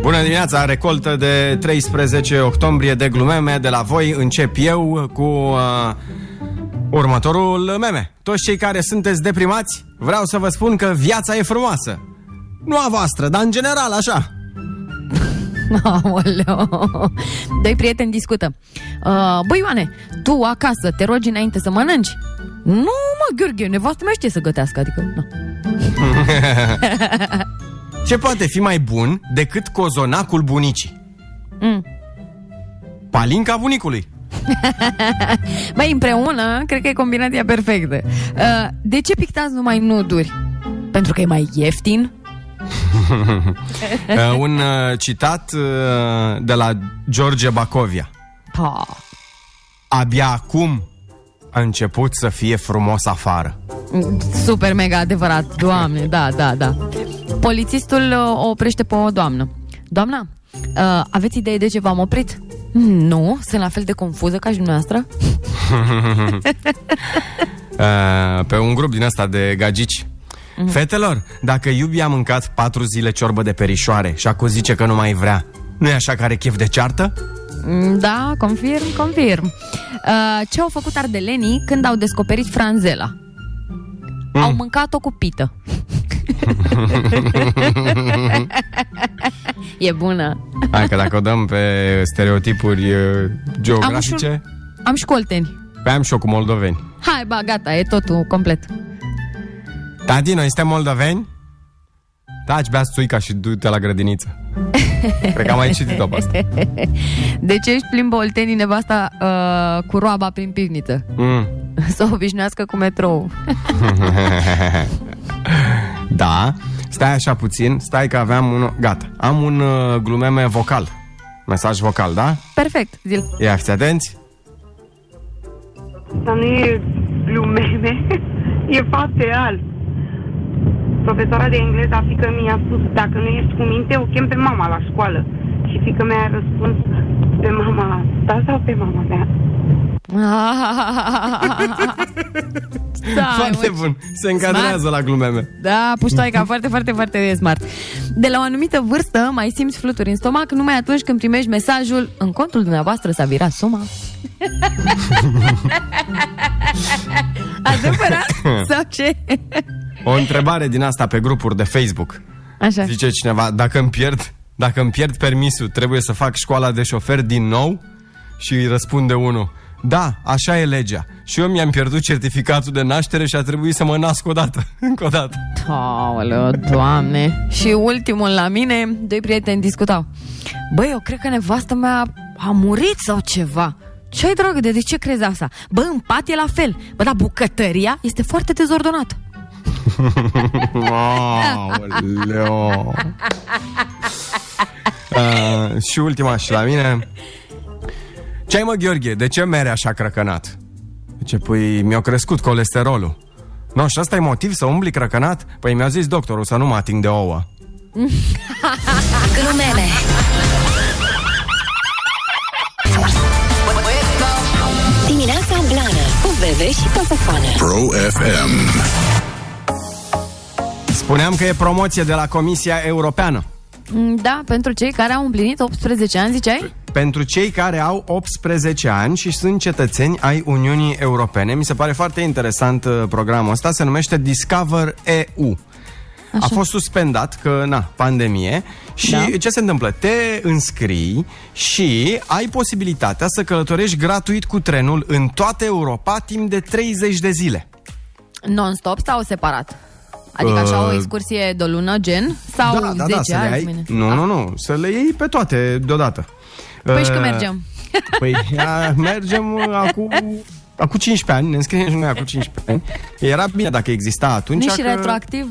Bună dimineața, recoltă de 13 octombrie de glumeme de la voi. Încep eu cu uh, următorul meme. Toți cei care sunteți deprimați, vreau să vă spun că viața e frumoasă. Nu a voastră, dar în general așa. Aoleo. Doi prieteni discută. Uh, băi, Ioane, tu acasă te rogi înainte să mănânci? Nu, mă, Gheorghe, nevastă mea știe să gătească, adică... Nu. Ce poate fi mai bun decât cozonacul bunicii? Mm. Palinca bunicului. Băi, împreună, cred că e combinația perfectă. Uh, de ce pictați numai nuduri? Pentru că e mai ieftin? Uh, un uh, citat uh, de la George Bacovia. Ha. Abia acum a început să fie frumos afară. Super mega adevărat, doamne, da, da, da. Polițistul uh, o oprește pe o doamnă. Doamna, uh, aveți idee de ce v-am oprit? "Mm, Nu, sunt la fel de confuză ca și dumneavoastră. Uh, pe un grup din asta de gagici. Mhm. Fetelor, dacă iubi a mâncat patru zile ciorbă de perișoare și acum zice că nu mai vrea, nu e așa că are chef de ceartă? Mm, Da, confirm, confirm. Uh, ce au făcut ardelenii când au descoperit franzela? Mm. Au mâncat-o cu pită. e bună. Hai că dacă o dăm pe stereotipuri uh, geografice, Am și, un, am și cu olteni. pe am și eu cu moldoveni. Hai, ba, gata, e totul complet. Tati, noi suntem moldoveni? Taci, bea țuica și du-te la grădiniță. Cred că am mai citit-o pe asta. De ce își plimbă oltenii nevasta uh, cu roaba prin pivniță? Mm. Să o obișnuiască cu metrou. da, stai așa puțin, stai că aveam un... Gata, am un uh, glumeme vocal. Mesaj vocal, da? Perfect, zil. Ia fiți atenți. Asta nu e glumeme, e fapt real. Profesoara de engleză a fică mi-a spus, dacă nu ești cu minte, o chem pe mama la școală. Și fică mea a răspuns, pe mama ta sau pe mama mea? da, Foarte mă, bun, se încadrează smart. la glumeme. Da, puștoaica, foarte, foarte, foarte smart. De la o anumită vârstă mai simți fluturi în stomac numai atunci când primești mesajul în contul dumneavoastră s-a virat suma. Adevărat? Sau ce? O întrebare din asta pe grupuri de Facebook. Așa. Zice cineva, dacă îmi pierd, dacă îmi pierd permisul, trebuie să fac școala de șofer din nou? Și îi răspunde unul, da, așa e legea. Și eu mi-am pierdut certificatul de naștere și a trebuit să mă nasc o dată. Încă o dată. Aoleu, doamne. Și ultimul la mine, doi prieteni discutau. Băi, eu cred că nevastă mea a murit sau ceva. Ce-ai, dragă, de, de ce crezi asta? Bă, în pat e la fel. Bă, dar bucătăria este foarte dezordonată. Aoleo. Uh, și ultima și la mine. Ce ai mă, Gheorghe? De ce mere așa crăcănat? Ce păi mi-a crescut colesterolul. Nu, și asta e motiv să umbli crăcănat? Păi mi-a zis doctorul să nu mă ating de ouă. Glumeme Dimineața Blană Cu Bebe și Coțofană Pro FM. Spuneam că e promoție de la Comisia Europeană. Mm, Da, pentru cei care au împlinit 18 ani, ziceai? Pentru cei care au 18 ani și sunt cetățeni ai Uniunii Europene. Mi se pare foarte interesant uh, programul ăsta. Se numește Discover EU. Așa. A fost suspendat că, na, pandemie și Da. ce se întâmplă? Te înscrii și ai posibilitatea să călătorești gratuit cu trenul în toată Europa timp de 30 de zile. Non-stop sau separat? Adică așa o Uh, excursie de o lună, gen? Sau da, da, 10 da, să le azi? ai. mâine? Nu, nu, nu, să le iei pe toate deodată. Păi și Uh, când mergem? Păi a, mergem uh, acum, acum 15 ani, ne înscriem și noi acum 15 ani. Era bine dacă exista atunci. Nici și că retroactiv?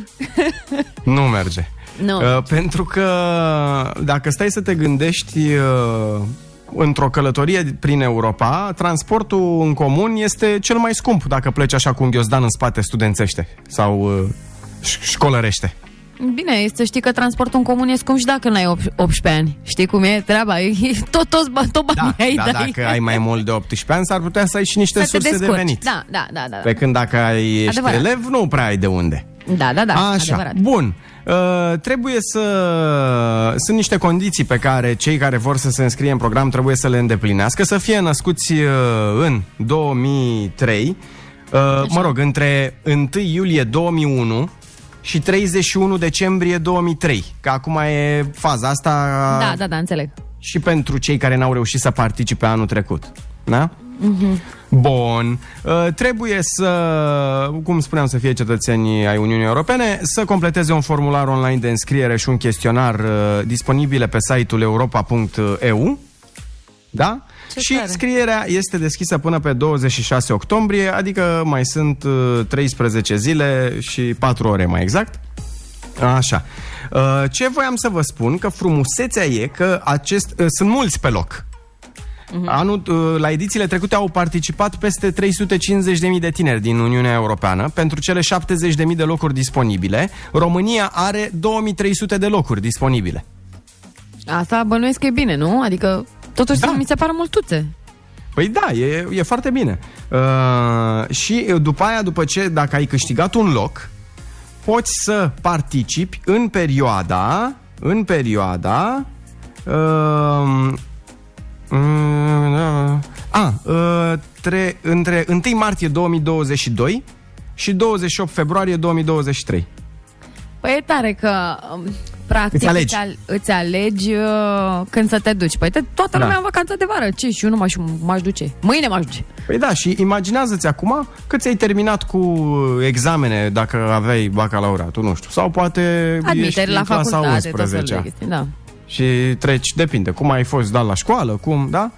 Nu merge. Nu. Uh, pentru că dacă stai să te gândești uh, într-o călătorie prin Europa, transportul în comun este cel mai scump dacă pleci așa cu un ghiozdan în spate studențește sau uh, ș- școlărește. Bine, e să știi că transportul în comun e scump și dacă n-ai 18 ani. Știi cum e treaba? E tot, tot, tot banii ai, Dar dai. dacă ai mai mult de 18 ani, s-ar putea să ai și niște să te surse de descurci. venit. Da, da, da, da. Pe când dacă ai, ești Adevărat. elev, nu prea ai de unde. Da, da, da, Așa, adevărat. bun. Uh, trebuie să... Sunt niște condiții pe care cei care vor să se înscrie în program trebuie să le îndeplinească, să fie născuți uh, în 2003, uh, mă rog, între 1 iulie 2001 și 31 decembrie 2003, că acum e faza asta Da, da, da, înțeleg. și pentru cei care n-au reușit să participe anul trecut. Da? Mhm. Bun. Uh, trebuie să, cum spuneam, să fie cetățeni ai Uniunii Europene, să completeze un formular online de înscriere și un chestionar uh, disponibile pe site-ul europa.eu. Da? Ce și tare. scrierea este deschisă până pe 26 octombrie, adică mai sunt uh, 13 zile și 4 ore mai exact. Așa. Uh, Ce voiam să vă spun, că frumusețea e că acest, uh, sunt mulți pe loc. Mhm. Anul, uh, la edițiile trecute au participat peste 350.000 de tineri din Uniunea Europeană pentru cele 70.000 de locuri disponibile. România are 2300 de locuri disponibile. Asta bănuiesc că e bine, nu? Adică totuși da. mi se pare multuțe. Păi da, e, e foarte bine. Uh, și uh, după aia, după ce, dacă ai câștigat un loc, poți să participi în perioada, în perioada, uh, uh, a, uh, tre, între 1 martie 2022 și 28 februarie 2023. Păi e tare că um, practic Îți alegi. Îți, al- îți alegi uh, când să te duci. Păi te, toată Da. lumea în vacanță de vară. Ce? Și eu nu m-aș, m-aș duce. Mâine m-aș duce. Păi da, și imaginează-ți acum că ți-ai terminat cu examene dacă aveai bacalauratul, nu știu. Sau poate ești Admiteri în la clasa facultate, tot felul 11 de chestii. Da. și treci, depinde, cum ai fost dat la școală, cum, da?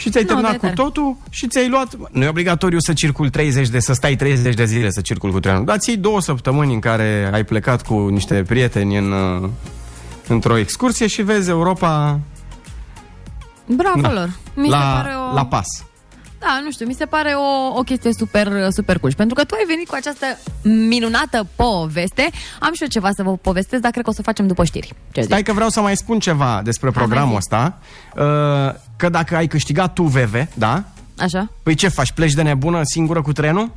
Și ți-ai Nu, terminat de cu tare. totul și ți-ai luat... Nu e obligatoriu să circul 30 de, să stai 30 de zile să circul cu trenul, dar ții două săptămâni în care ai plecat cu niște prieteni în, uh, într-o excursie și vezi Europa Bravo Da. lor. Mi la, se pare o... la pas. Da, nu știu, mi se pare o, o chestie super, super cool. Și pentru că tu ai venit cu această minunată poveste, am și eu ceva să vă povestesc, dar cred că o să o facem după știri. Ce Stai că vreau să mai spun ceva despre programul ăsta. Uh, Că dacă ai câștigat tu VV, da? Așa? Păi ce faci? Pleci de nebună singură cu trenul?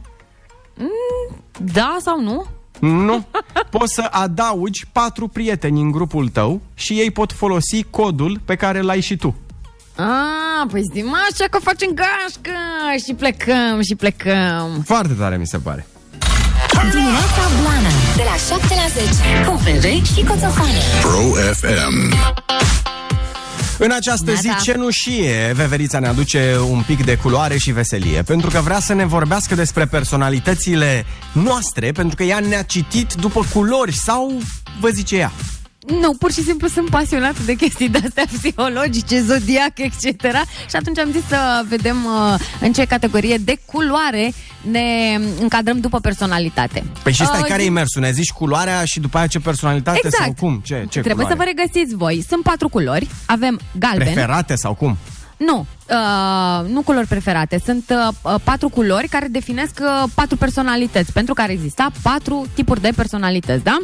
Da sau nu? Nu. Poți să adaugi patru prieteni în grupul tău și ei pot folosi codul pe care l-ai și tu. Ah, păi zi, mă, așa că facem gașcă și plecăm și plecăm. Foarte tare mi se pare. Dimineața Blana De la 7 la 10 Cu Bebe și Coțofană Pro FM. În această Neața. zi cenușie, Veverița ne aduce un pic de culoare și veselie, pentru că vrea să ne vorbească despre personalitățile noastre, pentru că ea ne-a citit după culori sau vă zice ea. Nu, pur și simplu sunt pasionată de chestii de-astea psihologice, zodiac, etc. Și atunci am zis să vedem uh, în ce categorie de culoare ne încadrăm după personalitate. Păi și stai, Uh, care e zi- mersul? Ne zici culoarea și după aia ce personalitate Exact. sau cum? Ce, ce Trebuie culoare? să vă regăsiți voi. Sunt patru culori. Avem galben. Preferate sau cum? Nu, uh, nu culori preferate. Sunt uh, uh, patru culori care definesc uh, patru personalități, pentru care exista patru tipuri de personalități, da?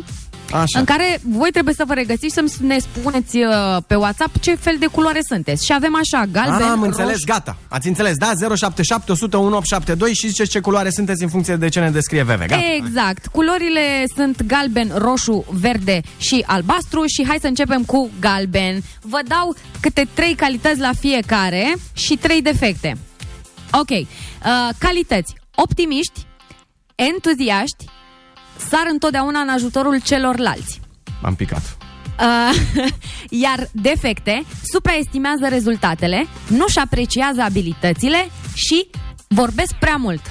Așa. În care voi trebuie să vă regăsiți și să ne spuneți uh, pe WhatsApp ce fel de culoare sunteți. Și avem așa, galben, Ah, am înțeles, roșu, gata. Ați înțeles, da? 077 100 1872 și ziceți ce culoare sunteți în funcție de ce ne descrie VV, gata? Exact. Culorile sunt galben, roșu, verde și albastru și hai să începem cu galben. Vă dau câte trei calități la fiecare și trei defecte. Ok. Uh, calități. Optimiști, entuziaști, sar întotdeauna în ajutorul celorlalți. Am picat. Uh, iar defecte, supraestimează rezultatele, nu-și apreciază abilitățile și vorbesc prea mult.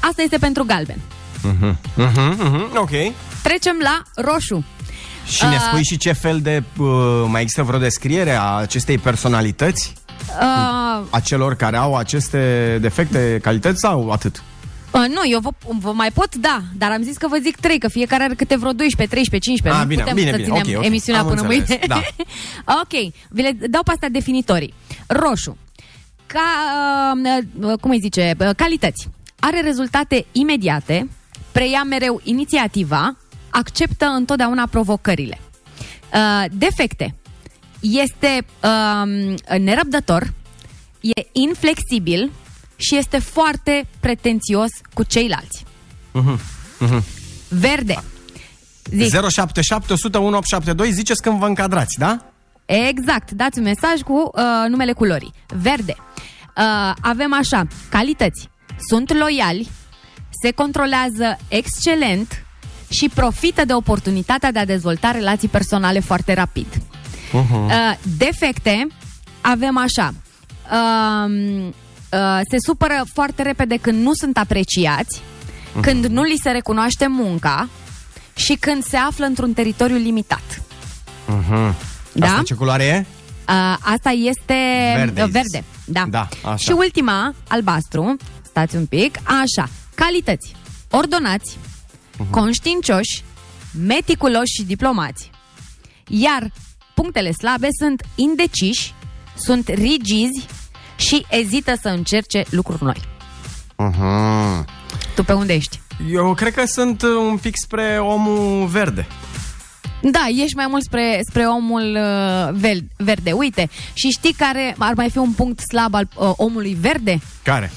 Asta este pentru galben. Mhm, mhm, mhm, ok. Trecem la roșu. Și ne Uh, spui și ce fel de... Uh, mai există vreo descriere a acestei personalități? Uh, A celor care au aceste defecte, calități sau atât? Uh, nu, eu vă, vă mai pot, da, dar am zis că vă zic trei, că fiecare are câte vreo 12, 13, 15. Ah, nu bine, putem bine, să bine, ținem ok, ok. emisiunea Am până înțeles, mâine. da. ok, vi le dau pe astea definitorii. Roșu. Ca, uh, uh, cum îi zice, uh, calități. Are rezultate imediate, preia mereu inițiativa, acceptă întotdeauna provocările. Uh, defecte. Este uh, nerăbdător, e inflexibil și este foarte pretențios cu ceilalți. Mhm, mhm. Verde. Zic. 077 100 1872 ziceți când vă încadrați, da? Exact, dați un mesaj cu uh, numele culorii. Verde. Uh, avem așa, calități. Sunt loiali, se controlează excelent și profită de oportunitatea de a dezvolta relații personale foarte rapid. Mhm. Uh, defecte, avem așa. Uh, uh, se supără foarte repede când nu sunt apreciați, Mhm. când nu li se recunoaște munca și când se află într-un teritoriu limitat. Mhm. Da? Asta ce culoare e? Uh, asta este Verde, ai uh, verde. Da. Da, așa. Și ultima, albastru. Stați un pic. Așa. Calități. Ordonați, Mhm. conștiincioși, meticuloși și diplomați. Iar punctele slabe sunt indeciși, sunt rigizi și ezită să încerce lucruri noi. Mhm. Tu pe unde ești? Eu cred că sunt uh, un pic spre omul verde. Da, ești mai mult spre, spre omul uh, vel, verde. Uite, și știi care ar mai fi un punct slab al uh, omului verde? Care?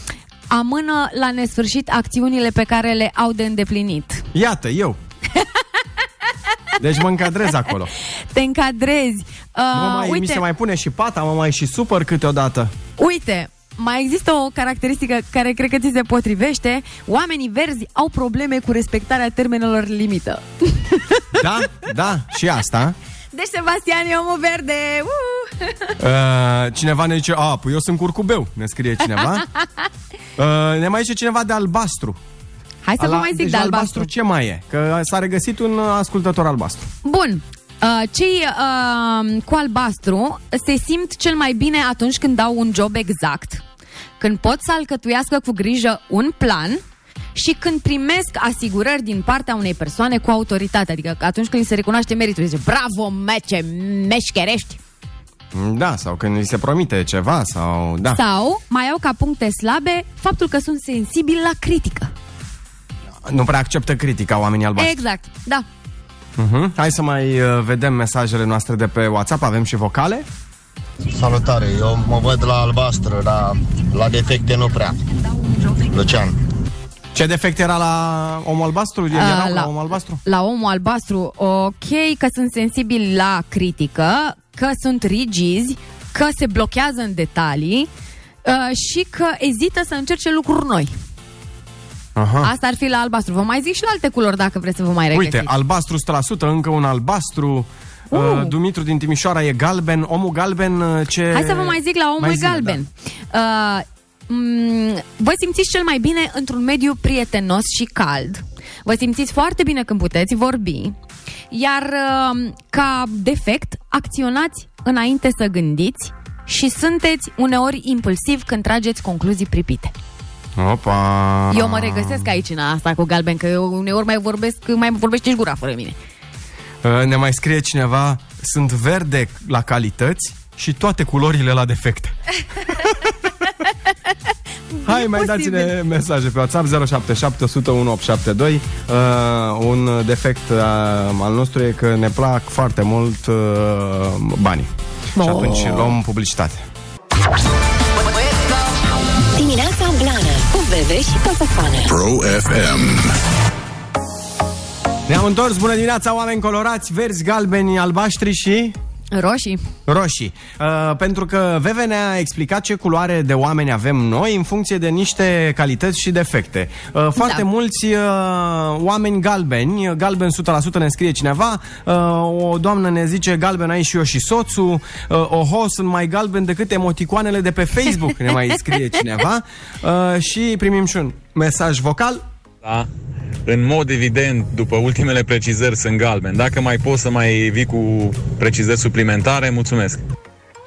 amână la nesfârșit acțiunile pe care le au de îndeplinit. Iată, eu. Deci mă încadrez acolo. Te încadrezi. Uh, Mă mai, mi uite, se mai pune și pata, mă mai și supăr câteodată. uite, mai există o caracteristică care cred că ți se potrivește. Oamenii verzi au probleme cu respectarea termenelor limită. Da, da, și asta. Deci Sebastian e omul verde. Uh! Uh, cineva ne zice, a, păi eu sunt curcubeu, ne scrie cineva. Uh, ne mai zice cineva de albastru. Hai să vă mai zic deci de albastru. ce mai e? Că s-a regăsit un uh, ascultător albastru. Bun. Uh, cei uh, cu albastru se simt cel mai bine atunci când au un job exact, când pot să alcătuiască cu grijă un plan și când primesc asigurări din partea unei persoane cu autoritate, adică atunci când îi se recunoaște meritul, zice bravo, mece, meșcherești. Da, sau când li se promite ceva, sau... Da. Sau mai au ca puncte slabe faptul că sunt sensibili la critică. Nu prea acceptă critica oamenii albastru. Exact, da. Uh-huh. Hai să mai uh, vedem mesajele noastre de pe WhatsApp, avem și vocale. Salutare, eu mă văd la albastră, dar la defecte nu prea. Lucian. Ce defect era la omul albastru? Uh, Erau la, la- omul albastru? La omul albastru, ok, că sunt sensibili la critică, că sunt rigizi, că se blochează în detalii uh, și că ezită să încerce lucruri noi. Aha. Asta ar fi la albastru. Vă mai zic și la alte culori dacă vreți să vă mai regăsiți. Uite, albastru 100%, încă un albastru. Uh. Uh. Dumitru din Timișoara e galben, omul galben uh, ce... Hai să vă mai zic la omul Mai zi, galben. Uh, m- vă simțiți cel mai bine într-un mediu prietenos și cald. Vă simțiți foarte bine când puteți vorbi. Iar uh, ca defect, acționați înainte să gândiți și sunteți uneori impulsiv când trageți concluzii pripite. Da. Opa! Eu mă regăsesc aici în asta cu galben, că eu uneori mai vorbesc, mai vorbește și gura fără mine. Uh, Ne mai scrie cineva, sunt verde la calități și toate culorile la defecte. Hai, mai dați-ne mesaje pe WhatsApp 077 101 872. Uh, un defect uh, al nostru e că ne plac foarte mult uh, banii. Oh. Și atunci luăm publicitate. Dimineața Blană cu Bebe și Coțofană. Pro FM. Ne-am întors, bună dimineața, oameni colorați, verzi, galbeni, albaștri și... Roșii. Roșii. Uh, pentru că Veve ne-a explicat ce culoare de oameni avem noi în funcție de niște calități și defecte. Uh, foarte Da. mulți uh, oameni galbeni, galben 100% ne scrie cineva, uh, o doamnă ne zice galben ai și eu și soțul, uh, oho, sunt mai galben decât emoticoanele de pe Facebook, ne mai scrie cineva. Uh, și primim și un mesaj vocal. Da. În mod evident, după ultimele precizări, sunt galben. Dacă mai poți să mai vii cu precizări suplimentare, mulțumesc.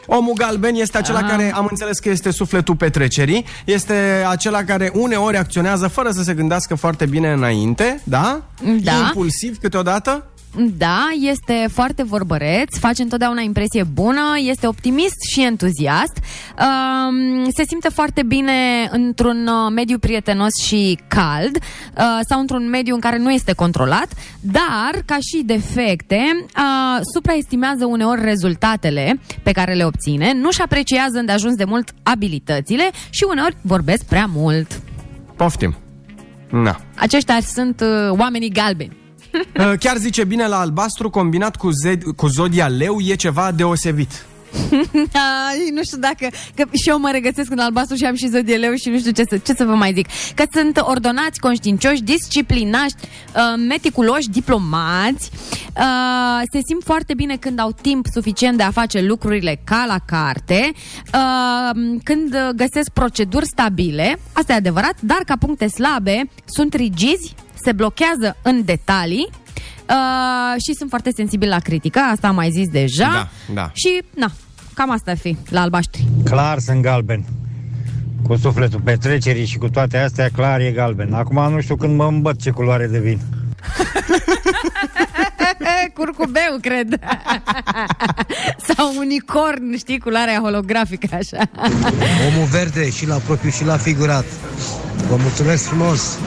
Omul galben este acela Ah. care, am înțeles că este sufletul petrecerii, este acela care uneori acționează fără să se gândească foarte bine înainte, da? Da. Impulsiv câteodată. Da, este foarte vorbăreț, face întotdeauna impresie bună, este optimist și entuziast, um, se simte foarte bine într-un uh, mediu prietenos și cald uh, sau într-un mediu în care nu este controlat, dar, ca și defecte, uh, supraestimează uneori rezultatele pe care le obține, nu-și apreciază îndeajuns de mult abilitățile și uneori vorbesc prea mult. Poftim. Na. Aceștia sunt uh, oamenii galbeni. Uh, Chiar zice bine la albastru combinat cu, zed, cu zodia leu e ceva deosebit. Ai, nu știu dacă că și eu mă regăsesc în albastru și am și zodie leu și nu știu ce să, ce să vă mai zic. Că sunt ordonați, conștiincioși, disciplinați, uh, meticuloși, diplomați, uh, se simt foarte bine când au timp suficient de a face lucrurile ca la carte, uh, când uh, găsesc proceduri stabile, asta e adevărat, dar ca puncte slabe sunt rigizi, se blochează în detalii Uh, și sunt foarte sensibili la critică, asta am mai zis deja. Da, da. Și, na, cam asta ar fi la albaștri. Clar sunt galben. Cu sufletul petrecerii și cu toate astea, clar e galben. Acum nu știu când mă îmbăt ce culoare devin. Curcubeu, cred. Sau unicorn, știi, culoarea holografică, așa. Omul verde și la propriu și la figurat. Vă mulțumesc frumos!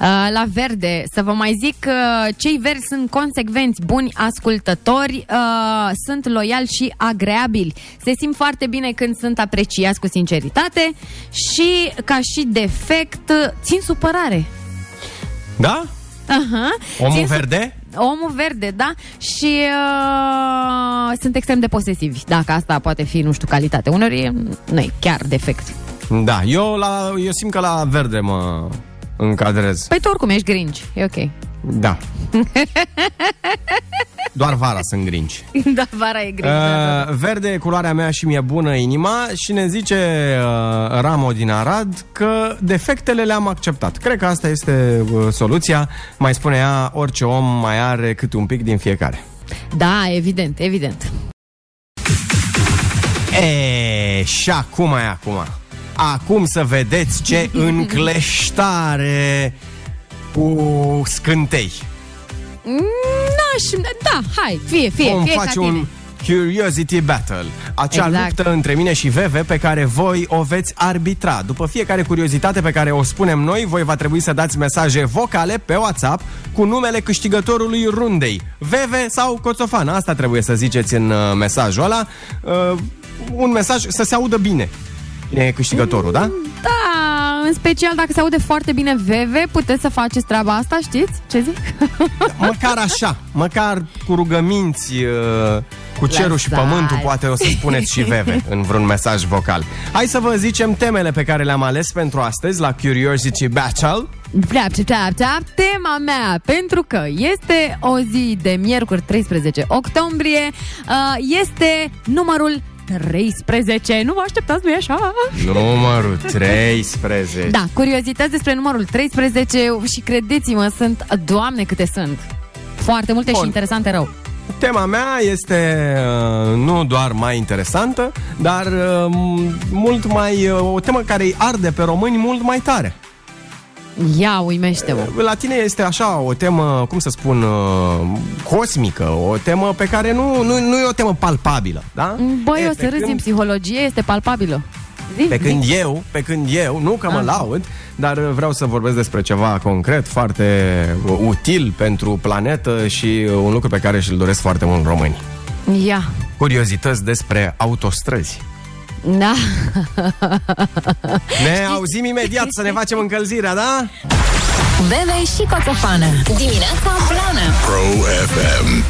Uh, la verde, să vă mai zic că cei verzi sunt consecvenți, buni ascultători, uh, sunt loiali și agreabili. Se simt foarte bine când sunt apreciați cu sinceritate și, ca și defect, țin supărare. Da? Aha. Omul Țin su- verde? omul verde, da? Și uh, sunt extrem de posesivi, dacă asta poate fi, nu știu, calitate. Uneori nu e chiar defect. Da, eu, la, eu simt că la verde mă încadrez. Păi tu oricum ești grinci, e ok. Da. Doar vara sunt grinci. da, vara e grinci. Uh, Uh, verde e culoarea mea și mi-e bună inima și ne zice uh, Ramo din Arad că defectele le-am acceptat. Cred că asta este uh, soluția. Mai spune ea, orice om mai are câte un pic din fiecare. Da, evident, evident. E, și acum e acum. Acum să vedeți ce încleștare cu scântei. N-aș, da, hai, fie, fie, Vom fie ca face tine. un Curiosity Battle. Acea Exact. luptă între mine și Veve pe care voi o veți arbitra. După fiecare curiozitate pe care o spunem noi, voi va trebui să dați mesaje vocale pe WhatsApp cu numele câștigătorului rundei. Veve sau Coțofan. Asta trebuie să ziceți în uh, mesajul ăla. Uh, un mesaj să se audă bine. Cine e câștigătorul, da? Da, în special dacă se aude foarte bine Veve, puteți să faceți treaba asta, știți? Ce zic? Măcar așa, măcar cu rugăminți, uh, cu cerul și Lăsați. pământul, poate o să spuneți și veve în vreun mesaj vocal. Hai să vă zicem temele pe care le-am ales pentru astăzi la Curiosity Battle. Pleap, pleap, pleap, tema mea, pentru că este o zi de miercuri 13 octombrie, uh, este numărul 13. Nu vă așteptați, nu așa? Numărul 13. Da, curiozități despre numărul 13 și credeți-mă, sunt, doamne câte sunt. Foarte multe Bun. și interesante rău. Tema mea este uh, nu doar mai interesantă, dar uh, mult mai uh, o temă care îi arde pe români mult mai tare. Ia, uimește-mă. La tine este așa o temă, cum să spun, uh, cosmică, o temă pe care nu, nu, nu e o temă palpabilă, da? Băi, E, o pe să râzi când- în psihologie, este palpabilă. Zi, Pe când zi. eu, pe când eu, nu că mă Ah. laud, dar vreau să vorbesc despre ceva concret, foarte uh, util pentru planetă și uh, un lucru pe care și-l doresc foarte mult români. Ia. Curiozități despre autostrăzi. Da. Ne auzim imediat să ne facem încălzirea, da? Bebe și Coțofană. Dimineața Blană. Pro FM.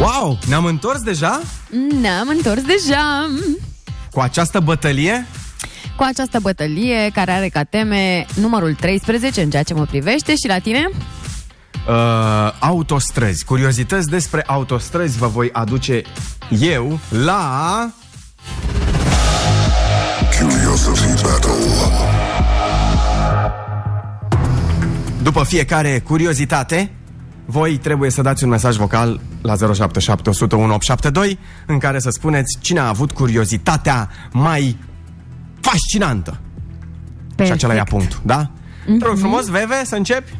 Wow, ne-am întors deja Ne-am întors deja cu această bătălie? cu această bătălie care are ca teme numărul 13 în ceea ce mă privește și la tine? Uh, autostrăzi. Curiozități despre autostrăzi vă voi aduce eu la... Curiosity Battle. După fiecare curiozitate, voi trebuie să dați un mesaj vocal la 077 101 872 în care să spuneți cine a avut curiozitatea mai fascinantă. Și acela ia punctul, da? Te rog frumos, Veve, să începi?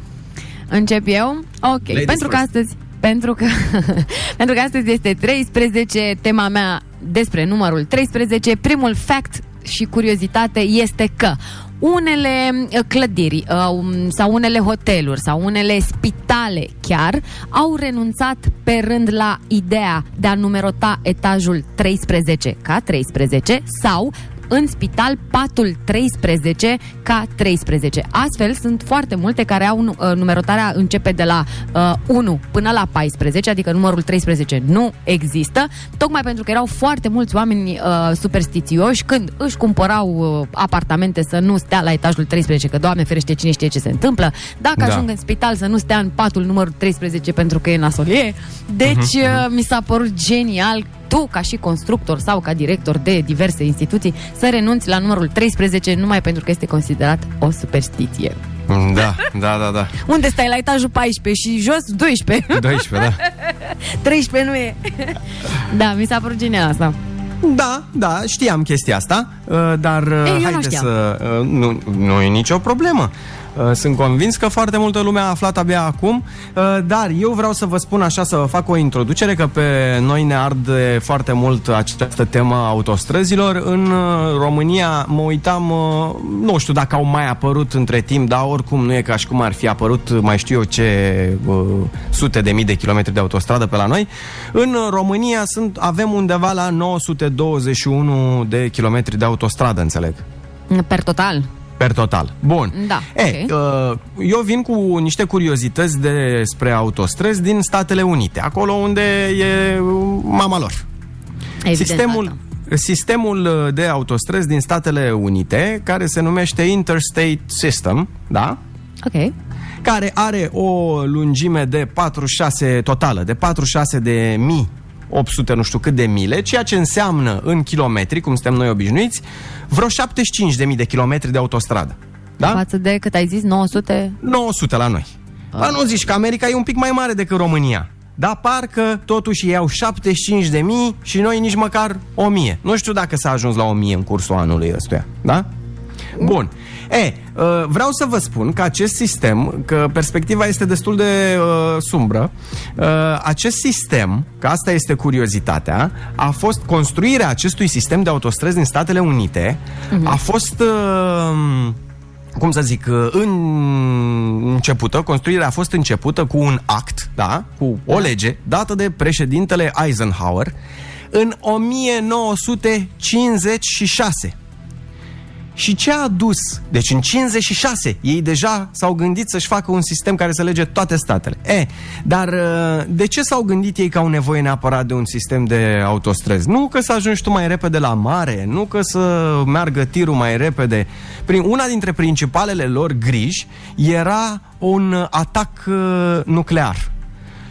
Încep eu? Ok, Ladies pentru că first. astăzi pentru că, pentru că astăzi este 13, tema mea despre numărul 13. Primul fact și curiozitate este că unele uh, clădiri uh, um, sau unele hoteluri sau unele spitale chiar au renunțat pe rând la ideea de a numerota etajul 13 ca 13 sau în spital patul 13 ca 13. Astfel, sunt foarte multe care au nu- uh, numerotarea începe de la uh, 1 până la 14, adică numărul 13 nu există, tocmai pentru că erau foarte mulți oameni uh, superstițioși când își cumpărau uh, apartamente să nu stea la etajul 13, că Doamne ferește cine știe ce se întâmplă, dacă Da. ajung în spital să nu stea în patul numărul 13 pentru că e nasolie. Deci, Mhm, uh, mi s-a părut genial tu, ca și constructor sau ca director de diverse instituții, să renunți la numărul 13 numai pentru că este considerat o superstiție. Da, da, da, da. Unde stai la etajul 14 și jos 12? 12, da. 13 nu e. da, mi s-a părut genial asta. Da, da, știam chestia asta, uh, dar uh, Ei, eu nu haideți știam. să... uh, Nu, nu e nicio problemă. Uh, Sunt convins că foarte multă lume a aflat abia acum, uh, dar eu vreau să vă spun așa, să vă fac o introducere, că pe noi ne arde foarte mult această temă a autostrăzilor. În uh, România mă uitam, uh, nu știu dacă au mai apărut între timp, dar oricum nu e ca și cum ar fi apărut mai știu eu ce uh, sute de mii de kilometri de autostradă pe la noi. În uh, România sunt, avem undeva la 921 de kilometri de autostradă, înțeleg. Per total. Per total. Bun. Da, E, uh, eu vin cu niște curiozități despre autostrăzi din Statele Unite, acolo unde e uh, mama lor. Evident, sistemul, sistemul de autostrăzi din Statele Unite, care se numește Interstate System, da? Ok. care are o lungime de 46 totală, de 46 de mii 800 nu știu cât de mile, ceea ce înseamnă în kilometri, cum suntem noi obișnuiți, vreo 75.000 de kilometri de autostradă. Da? Față de cât ai zis, 900? 900 la noi. Ah. nu zici că America e un pic mai mare decât România. Dar parcă totuși ei au 75 de mii și noi nici măcar 1000. Nu știu dacă s-a ajuns la 1000 în cursul anului ăstuia. Da? Bun. E, uh, vreau să vă spun că acest sistem, că perspectiva este destul de uh, sumbră, uh, acest sistem, că asta este curiozitatea, a fost construirea acestui sistem de autostrăzi din Statele Unite, a fost... Uh, cum să zic, uh, în începută, construirea a fost începută cu un act, da, cu o lege dată de președintele Eisenhower în 1956. Și ce a adus? Deci în 56 ei deja s-au gândit să-și facă un sistem care să lege toate statele. E, dar uh, de ce s-au gândit ei că au nevoie neapărat de un sistem de autostrăzi? Nu că să ajungi tu mai repede la mare, nu că să meargă tirul mai repede. Prin una dintre principalele lor griji era un atac uh, nuclear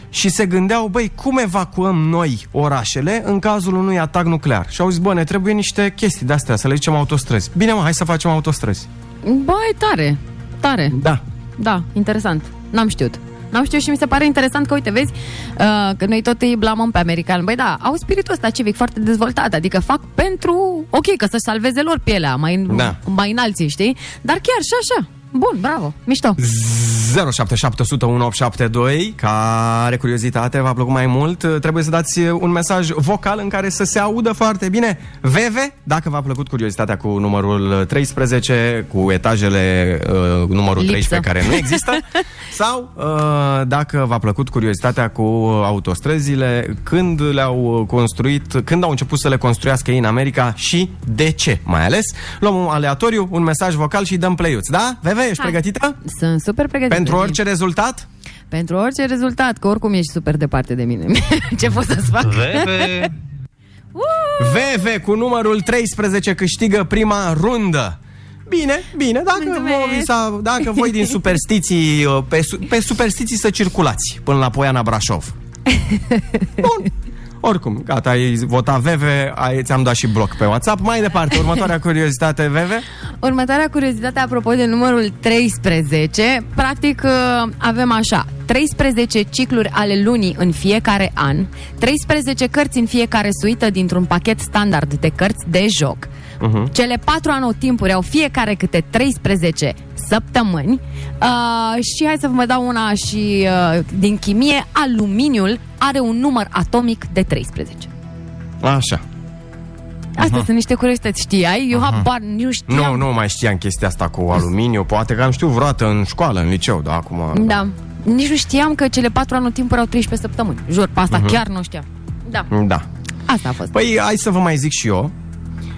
și se gândeau, băi, cum evacuăm noi orașele în cazul unui atac nuclear? Și au zis, bă, ne trebuie niște chestii de-astea, să le zicem autostrăzi. Bine, mă, hai să facem autostrăzi. Băi, tare, tare. Da. Da, interesant. N-am știut. N-am știut și mi se pare interesant că, uite, vezi, uh, că noi tot îi blamăm pe americani. Băi, da, au spiritul ăsta civic foarte dezvoltat, adică fac pentru, ok, că să salveze lor pielea mai, Da. mai înalții, știi? Dar chiar și așa. Bun, bravo, mișto. 077 care curiozitate v-a plăcut mai mult, trebuie să dați un mesaj vocal în care să se audă foarte bine. VV, dacă v-a plăcut curiozitatea cu numărul 13, cu etajele uh, numărul Lipsă. 13 care nu există, sau uh, dacă v-a plăcut curiozitatea cu autostrăzile, când le-au construit, când au început să le construiască ei în America și de ce, mai ales. Luăm un aleatoriu, un mesaj vocal și dăm play-uți, da? VV, ești Hai. pregătită? Sunt super pregătită. Pentru orice rezultat? Pentru orice rezultat, că oricum ești super departe de mine. Ce pot să-ți fac? VV cu numărul 13 câștigă prima rundă. Bine, bine, dacă, Mulțumesc. voi, sa, dacă voi din superstiții, uh, pe, su- pe superstiții să circulați până la Poiana Brașov. Bun. Oricum, gata, ai votat VV, ai, ți-am dat și bloc pe WhatsApp. Mai departe, următoarea curiozitate, VV. Următoarea curiozitate apropo de numărul 13, practic uh, avem așa, 13 cicluri ale lunii în fiecare an, 13 cărți în fiecare suită dintr-un pachet standard de cărți de joc. Uh-huh. Cele patru anotimpuri au fiecare câte 13 săptămâni uh, și hai să vă mai dau una și uh, din chimie, aluminiul are un număr atomic de 13. Așa. Astea sunt niște curiozități, știai? Eu habar, nu știam. Nu, nu mai știam chestia asta cu aluminiu. Poate că am știut vreodată în școală, în liceu, dar acum... Da. Nici nu știam că cele patru anotimpuri au 13 săptămâni. Jur, pe asta Mhm. chiar nu știam. Da, Da. asta a fost. Păi, hai să vă mai zic și eu.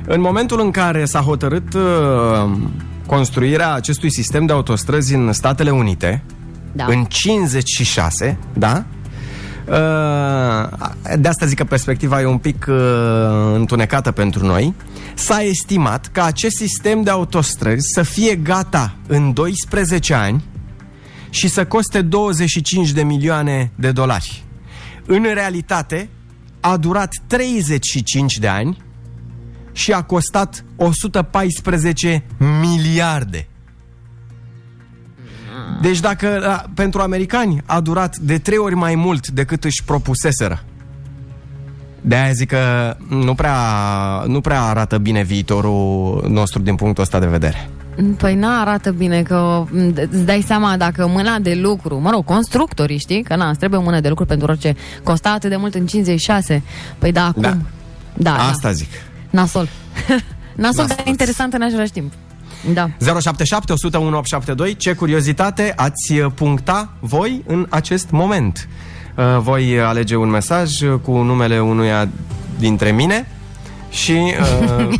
În momentul în care s-a hotărât uh, construirea acestui sistem de autostrăzi în Statele Unite, Da. în 56, da? Uh, de asta zic că perspectiva e un pic uh, întunecată pentru noi. S-a estimat că acest sistem de autostrăzi să fie gata în 12 ani și să coste 25 de milioane de dolari. În realitate, a durat 35 de ani și a costat 114 miliarde. Deci dacă a, pentru americani a durat de trei ori mai mult decât își propuseseră. De aia zic că nu prea, nu prea arată bine viitorul nostru din punctul ăsta de vedere. Păi nu arată bine că m, îți dai seama dacă mâna de lucru, mă rog, constructorii, știi? Că na, îți trebuie mână de lucru pentru orice. Costa atât de mult în 56. Păi da, acum. Da. Da, Asta da. zic. Nasol. Nasol, Nasol. dar interesant în același timp. Da. 077 101 872 Ce curiozitate ați puncta voi în acest moment? Uh, Voi alege un mesaj cu numele unuia dintre mine și uh,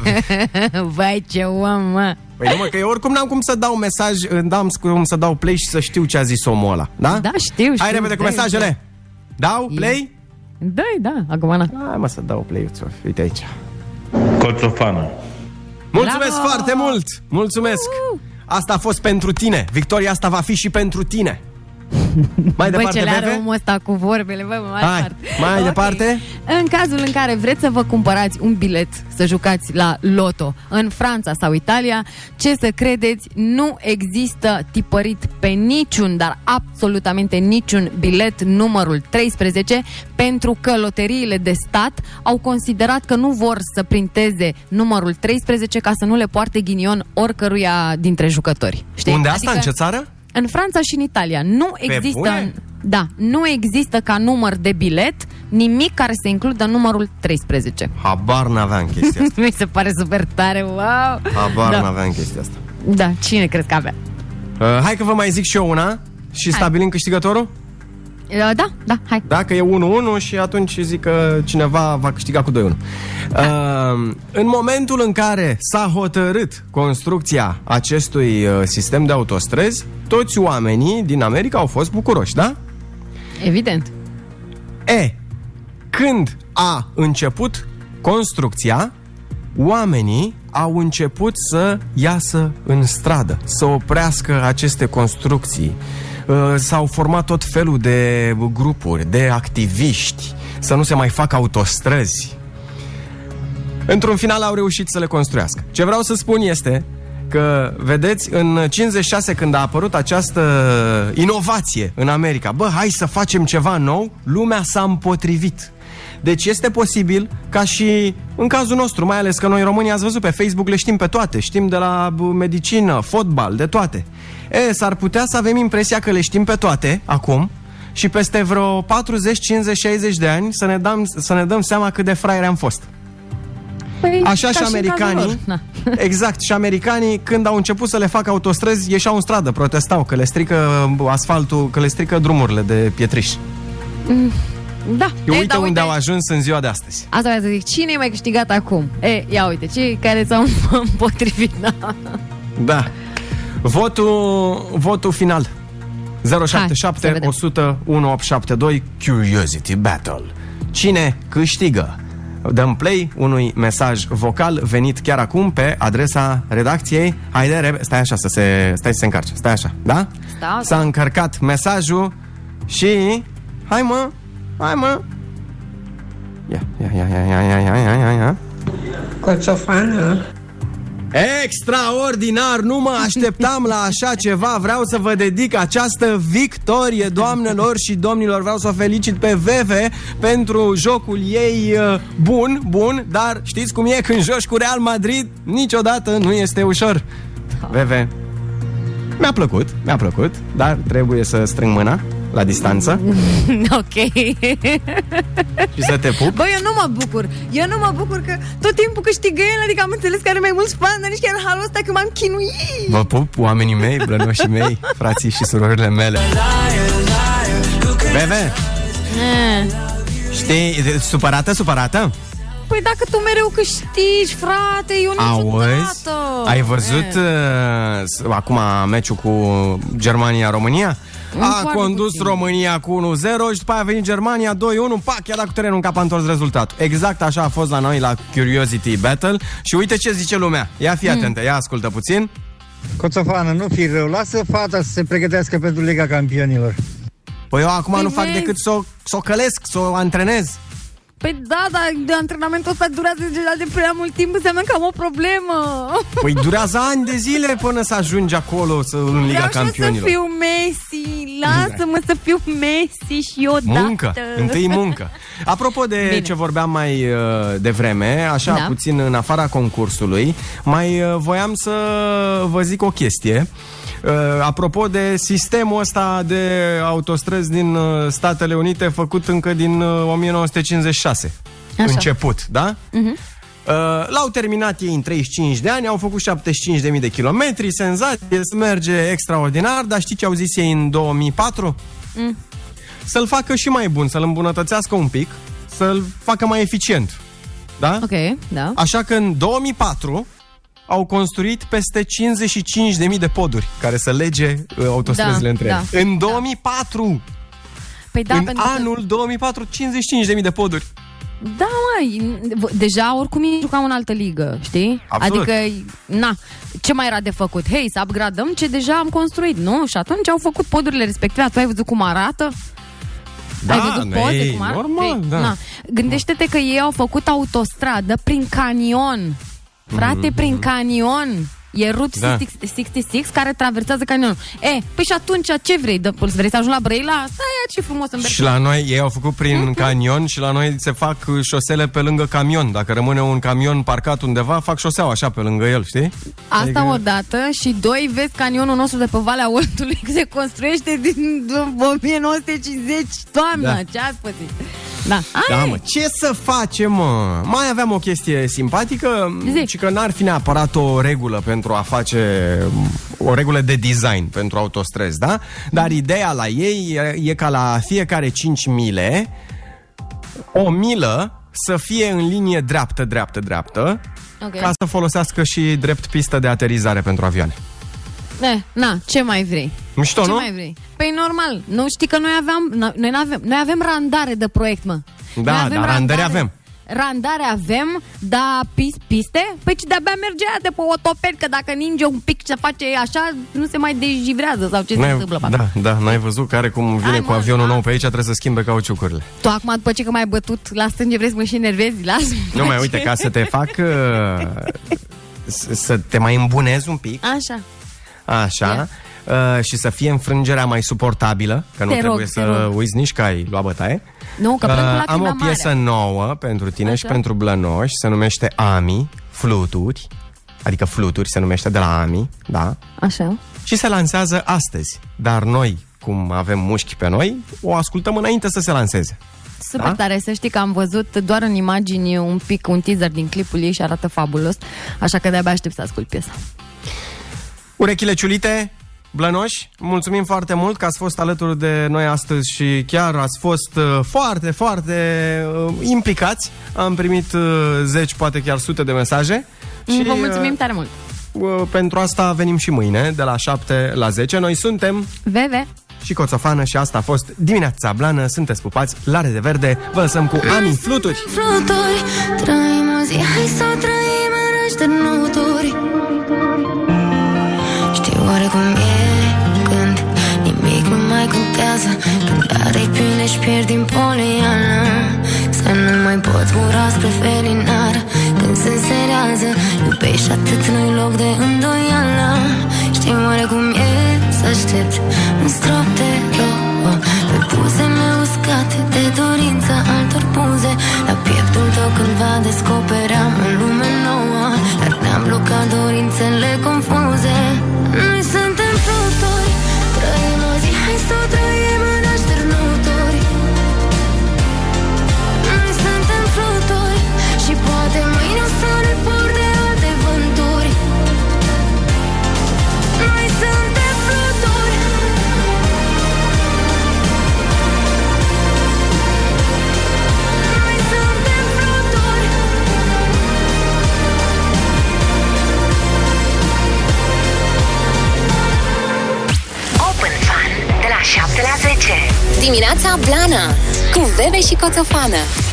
Vai ce om, mă. Păi nu mă, că eu oricum n-am cum să dau mesaj, n-am cum să dau play și să știu ce a zis omul ăla, da? Da, știu, știu. Hai repede cu dai, mesajele. Dau play? Da, da, acum na. Hai mă să dau play uite aici. Coțofană. Mulțumesc Bravo! foarte mult! Mulțumesc! Asta a fost pentru tine. Victoria asta va fi și pentru tine. Mai Băi, departe, ce le are Bebe? omul ăsta cu vorbele, băi, mai Hai, departe. mai Ok. departe? În cazul în care vreți să vă cumpărați un bilet să jucați la loto în Franța sau Italia, ce să credeți, nu există tipărit pe niciun, dar absolutamente niciun bilet numărul 13 pentru că loteriile de stat au considerat că nu vor să printeze numărul 13 ca să nu le poarte ghinion oricăruia dintre jucători. Știi? Unde asta? În ce țară? În Franța și în Italia. Nu există... bune? Da, nu există ca număr de bilet nimic care să includă numărul 13. Habar n-aveam chestia asta. Mi se pare super tare, wow! Habar da. n-aveam chestia asta. Da, cine crezi că avea? Uh, hai că vă mai zic și eu una și stabilim câștigătorul? Uh, Da, da, hai. Dacă e 1-1 și atunci zic că cineva va câștiga cu 2-1. Uh, în momentul în care s-a hotărât construcția acestui uh, sistem de autostrăzi, toți oamenii din America au fost bucuroși, da? Evident. E, când a început construcția, oamenii au început să iasă în stradă, să oprească aceste construcții. Uh, S-au format tot felul de grupuri, de activiști, să nu se mai facă autostrăzi. Într-un final au reușit să le construiască. Ce vreau să spun este că, vedeți, în 56 când a apărut această inovație în America, bă, hai să facem ceva nou, lumea s-a împotrivit. Deci este posibil ca și în cazul nostru, mai ales că noi românii ați văzut pe Facebook, le știm pe toate, știm de la bă, medicină, fotbal, de toate. E, s-ar putea să avem impresia că le știm pe toate acum și peste vreo 40, 50, 60 de ani să ne dăm, să ne dăm seama cât de fraieri am fost. Păi, Așa ca și în cazul americanii, lor. Na. exact, și americanii când au început să le facă autostrăzi, ieșeau în stradă, protestau că le strică asfaltul, că le strică drumurile de pietriș. Mm, Da, Și e, uite da, unde au ajuns în ziua de astăzi. Asta vreau să zic, cine e mai câștigat acum? E, ia uite, cei care s-au împotrivit, da. Da. Votul, votul final. 077 să vedem. 100 1872 Curiosity Battle. Cine câștigă? Dăm play unui mesaj vocal venit chiar acum pe adresa redacției. Haide, rebe, stai așa să se, stai să se încarce. Stai așa, da? Stau, S-a încărcat mesajul și hai mă, hai mă. Ia, ia, ia, ia, ia, ia, ia, ia, ia. Coțofană. Extraordinar, nu mă așteptam la așa ceva. Vreau să vă dedic această victorie Doamnelor și domnilor. Vreau să o felicit pe Veve Pentru jocul ei uh, bun, bun Dar știți cum e când joci cu Real Madrid Niciodată nu este ușor. Veve. Mi-a plăcut, mi-a plăcut Dar trebuie să strâng mâna la distanță ok. și să te pup Bă, eu nu mă bucur. Eu nu mă bucur că tot timpul câștigă el, adică am înțeles că are mai mulți fani, dar nici chiar în halul ăsta că m-am chinuit. Vă pup, oamenii mei, blănoșii mei Frații și surorile mele Veve, Eh. știi, supărată, supărată? Păi dacă tu mereu câștigi, frate, eu Auzi? niciodată. Ai văzut Eh. uh, s- acum meciul cu Germania-România? Mm, A foarte condus puțin. România cu 1-0 și după aia a venit Germania 2-1, pac, i-a dat cu terenul în cap, a întors rezultatul. Exact așa a fost la noi la Curiosity Battle și uite ce zice lumea. Ia fi Mm. atentă, ia ascultă puțin. Coțofană, nu fi rău, lasă fata să se pregătească pentru Liga Campionilor. Păi eu acum Păi nu fac vezi? decât să o, să o călesc, să o antrenez. Păi da, dar de antrenamentul ăsta durează deja de prea mult timp, înseamnă că am o problemă. Păi durează ani de zile până să ajungi acolo să, în Liga Vreau și eu să Campionilor. fiu Messi, lasă-mă să fiu Messi și eu Muncă, dată. întâi muncă. Apropo de Bine. ce vorbeam mai uh, devreme, așa Da. puțin în afara concursului, mai uh, voiam să vă zic o chestie. Uh, apropo de sistemul ăsta de autostrăzi din uh, Statele Unite făcut încă din uh, 1956. Așa. Început, da? Mhm. Uh, l-au terminat ei în 35 de ani, au făcut 75.000 de kilometri, senzație, se merge extraordinar, dar știi ce au zis ei în 2004? Mm. Să-l facă și mai bun, să-l îmbunătățească un pic, să-l facă mai eficient. Da? Ok, da. Așa că în 2004 au construit peste 55.000 de poduri care să lege uh, autostrăzile Da, între ele. da, în 2004! Păi da, în pentru că- anul 2004, 55.000 de poduri. Da, măi, v- deja oricum ei jucau în altă ligă, știi? Absolut. Adică, na, ce mai era de făcut? Hei, să upgradăm ce deja am construit, nu? Și atunci au făcut podurile respective. Tu ai văzut cum arată? Da, ai văzut poze ei, cum arată? normal, Ei, da. Na. Gândește-te că ei au făcut autostradă prin canion. Frate, Mhm. prin canion. E Route Da. 66 care traversează canionul. E, păi și atunci ce vrei? De, vrei să ajungi la Brăila? Stai, ia ce frumos în Și la noi, ei au făcut prin canion și la noi se fac uh, șosele pe lângă camion. Dacă rămâne un camion parcat undeva, fac șoseaua așa pe lângă el, știi? Asta Adică- odată și doi, vezi canionul nostru de pe Valea Oltului se construiește din 1950 toamna. Da. Ce ați pățit? Da. Da, Ai, mă, ce să facem, mă? Mai aveam o chestie simpatică și că n-ar fi neapărat o regulă pentru a face o regulă de design pentru autostrăzi, da? Dar ideea la ei e, e ca la fiecare 5 mile o milă să fie în linie dreaptă, dreaptă, dreaptă Ok. ca să folosească și drept pistă de aterizare pentru avioane. Ne, na, ce mai vrei? Mișto, ce nu? mai vrei? Păi normal, nu știi că noi aveam, noi, avem, noi avem randare de proiect, mă. Da, Noi dar randări avem. Randare avem, dar pis, piste? Păi ce de-abia merge aia de pe otopeni, că dacă ninge un pic ce face așa, nu se mai dejivrează sau ce se N-ai- întâmplă. pe acolo. da, da, n-ai văzut care cum vine Hai, cu mă, avionul nou pe aici, trebuie să schimbe cauciucurile. Tu acum, după ce că m-ai bătut la stânge, vrei să mă și enervezi? Lasă Nu mai uite, ca să te fac uh, s- să te mai îmbunezi un pic, Așa. așa, uh, și să fie înfrângerea mai suportabilă, că nu Te rog, trebuie te să rog. uiți nici că ai luat bătaie. Nu, că plâng cu Uh, lacrima am o mare. piesă nouă pentru tine și Așa. pentru blănoși, se numește Ami, Fluturi, adică Fluturi se numește de la Ami, da? Așa. Și se lansează astăzi, dar noi, cum avem mușchi pe noi, o ascultăm înainte să se lanseze. Super Da? tare, să știi că am văzut doar în imagini un pic, un teaser din clipul ei și arată fabulos, așa că de-abia aștept să ascult piesa. Urechile ciulite, Blănoși, mulțumim foarte mult că ați fost alături de noi astăzi și chiar ați fost uh, foarte, foarte uh, implicați. Am primit uh, zeci, poate chiar sute de mesaje. Și, Vă uh, mulțumim tare mult! uh, pentru asta venim și mâine, de la 7 la 10. Noi suntem Veve! și Coțofană și asta a fost dimineața blană. Sunteți pupați, lare de verde. Vă lăsăm cu Ami Fluturi. Fluturi Trăim o zi, hai să o trăim în așternuturi Știu oarecum e contează. Când are bine și pierd din poliană Să nu mai pot ura spre felinar Când se înserează Iubești atât nu-i loc de îndoială. Știu oarecum e să aștept un strop de rouă? Pe buzele uscate de dorința altor buze. La pieptul tău cândva descopeream o lume Dimineața Blana cu Bebe și Coțofană.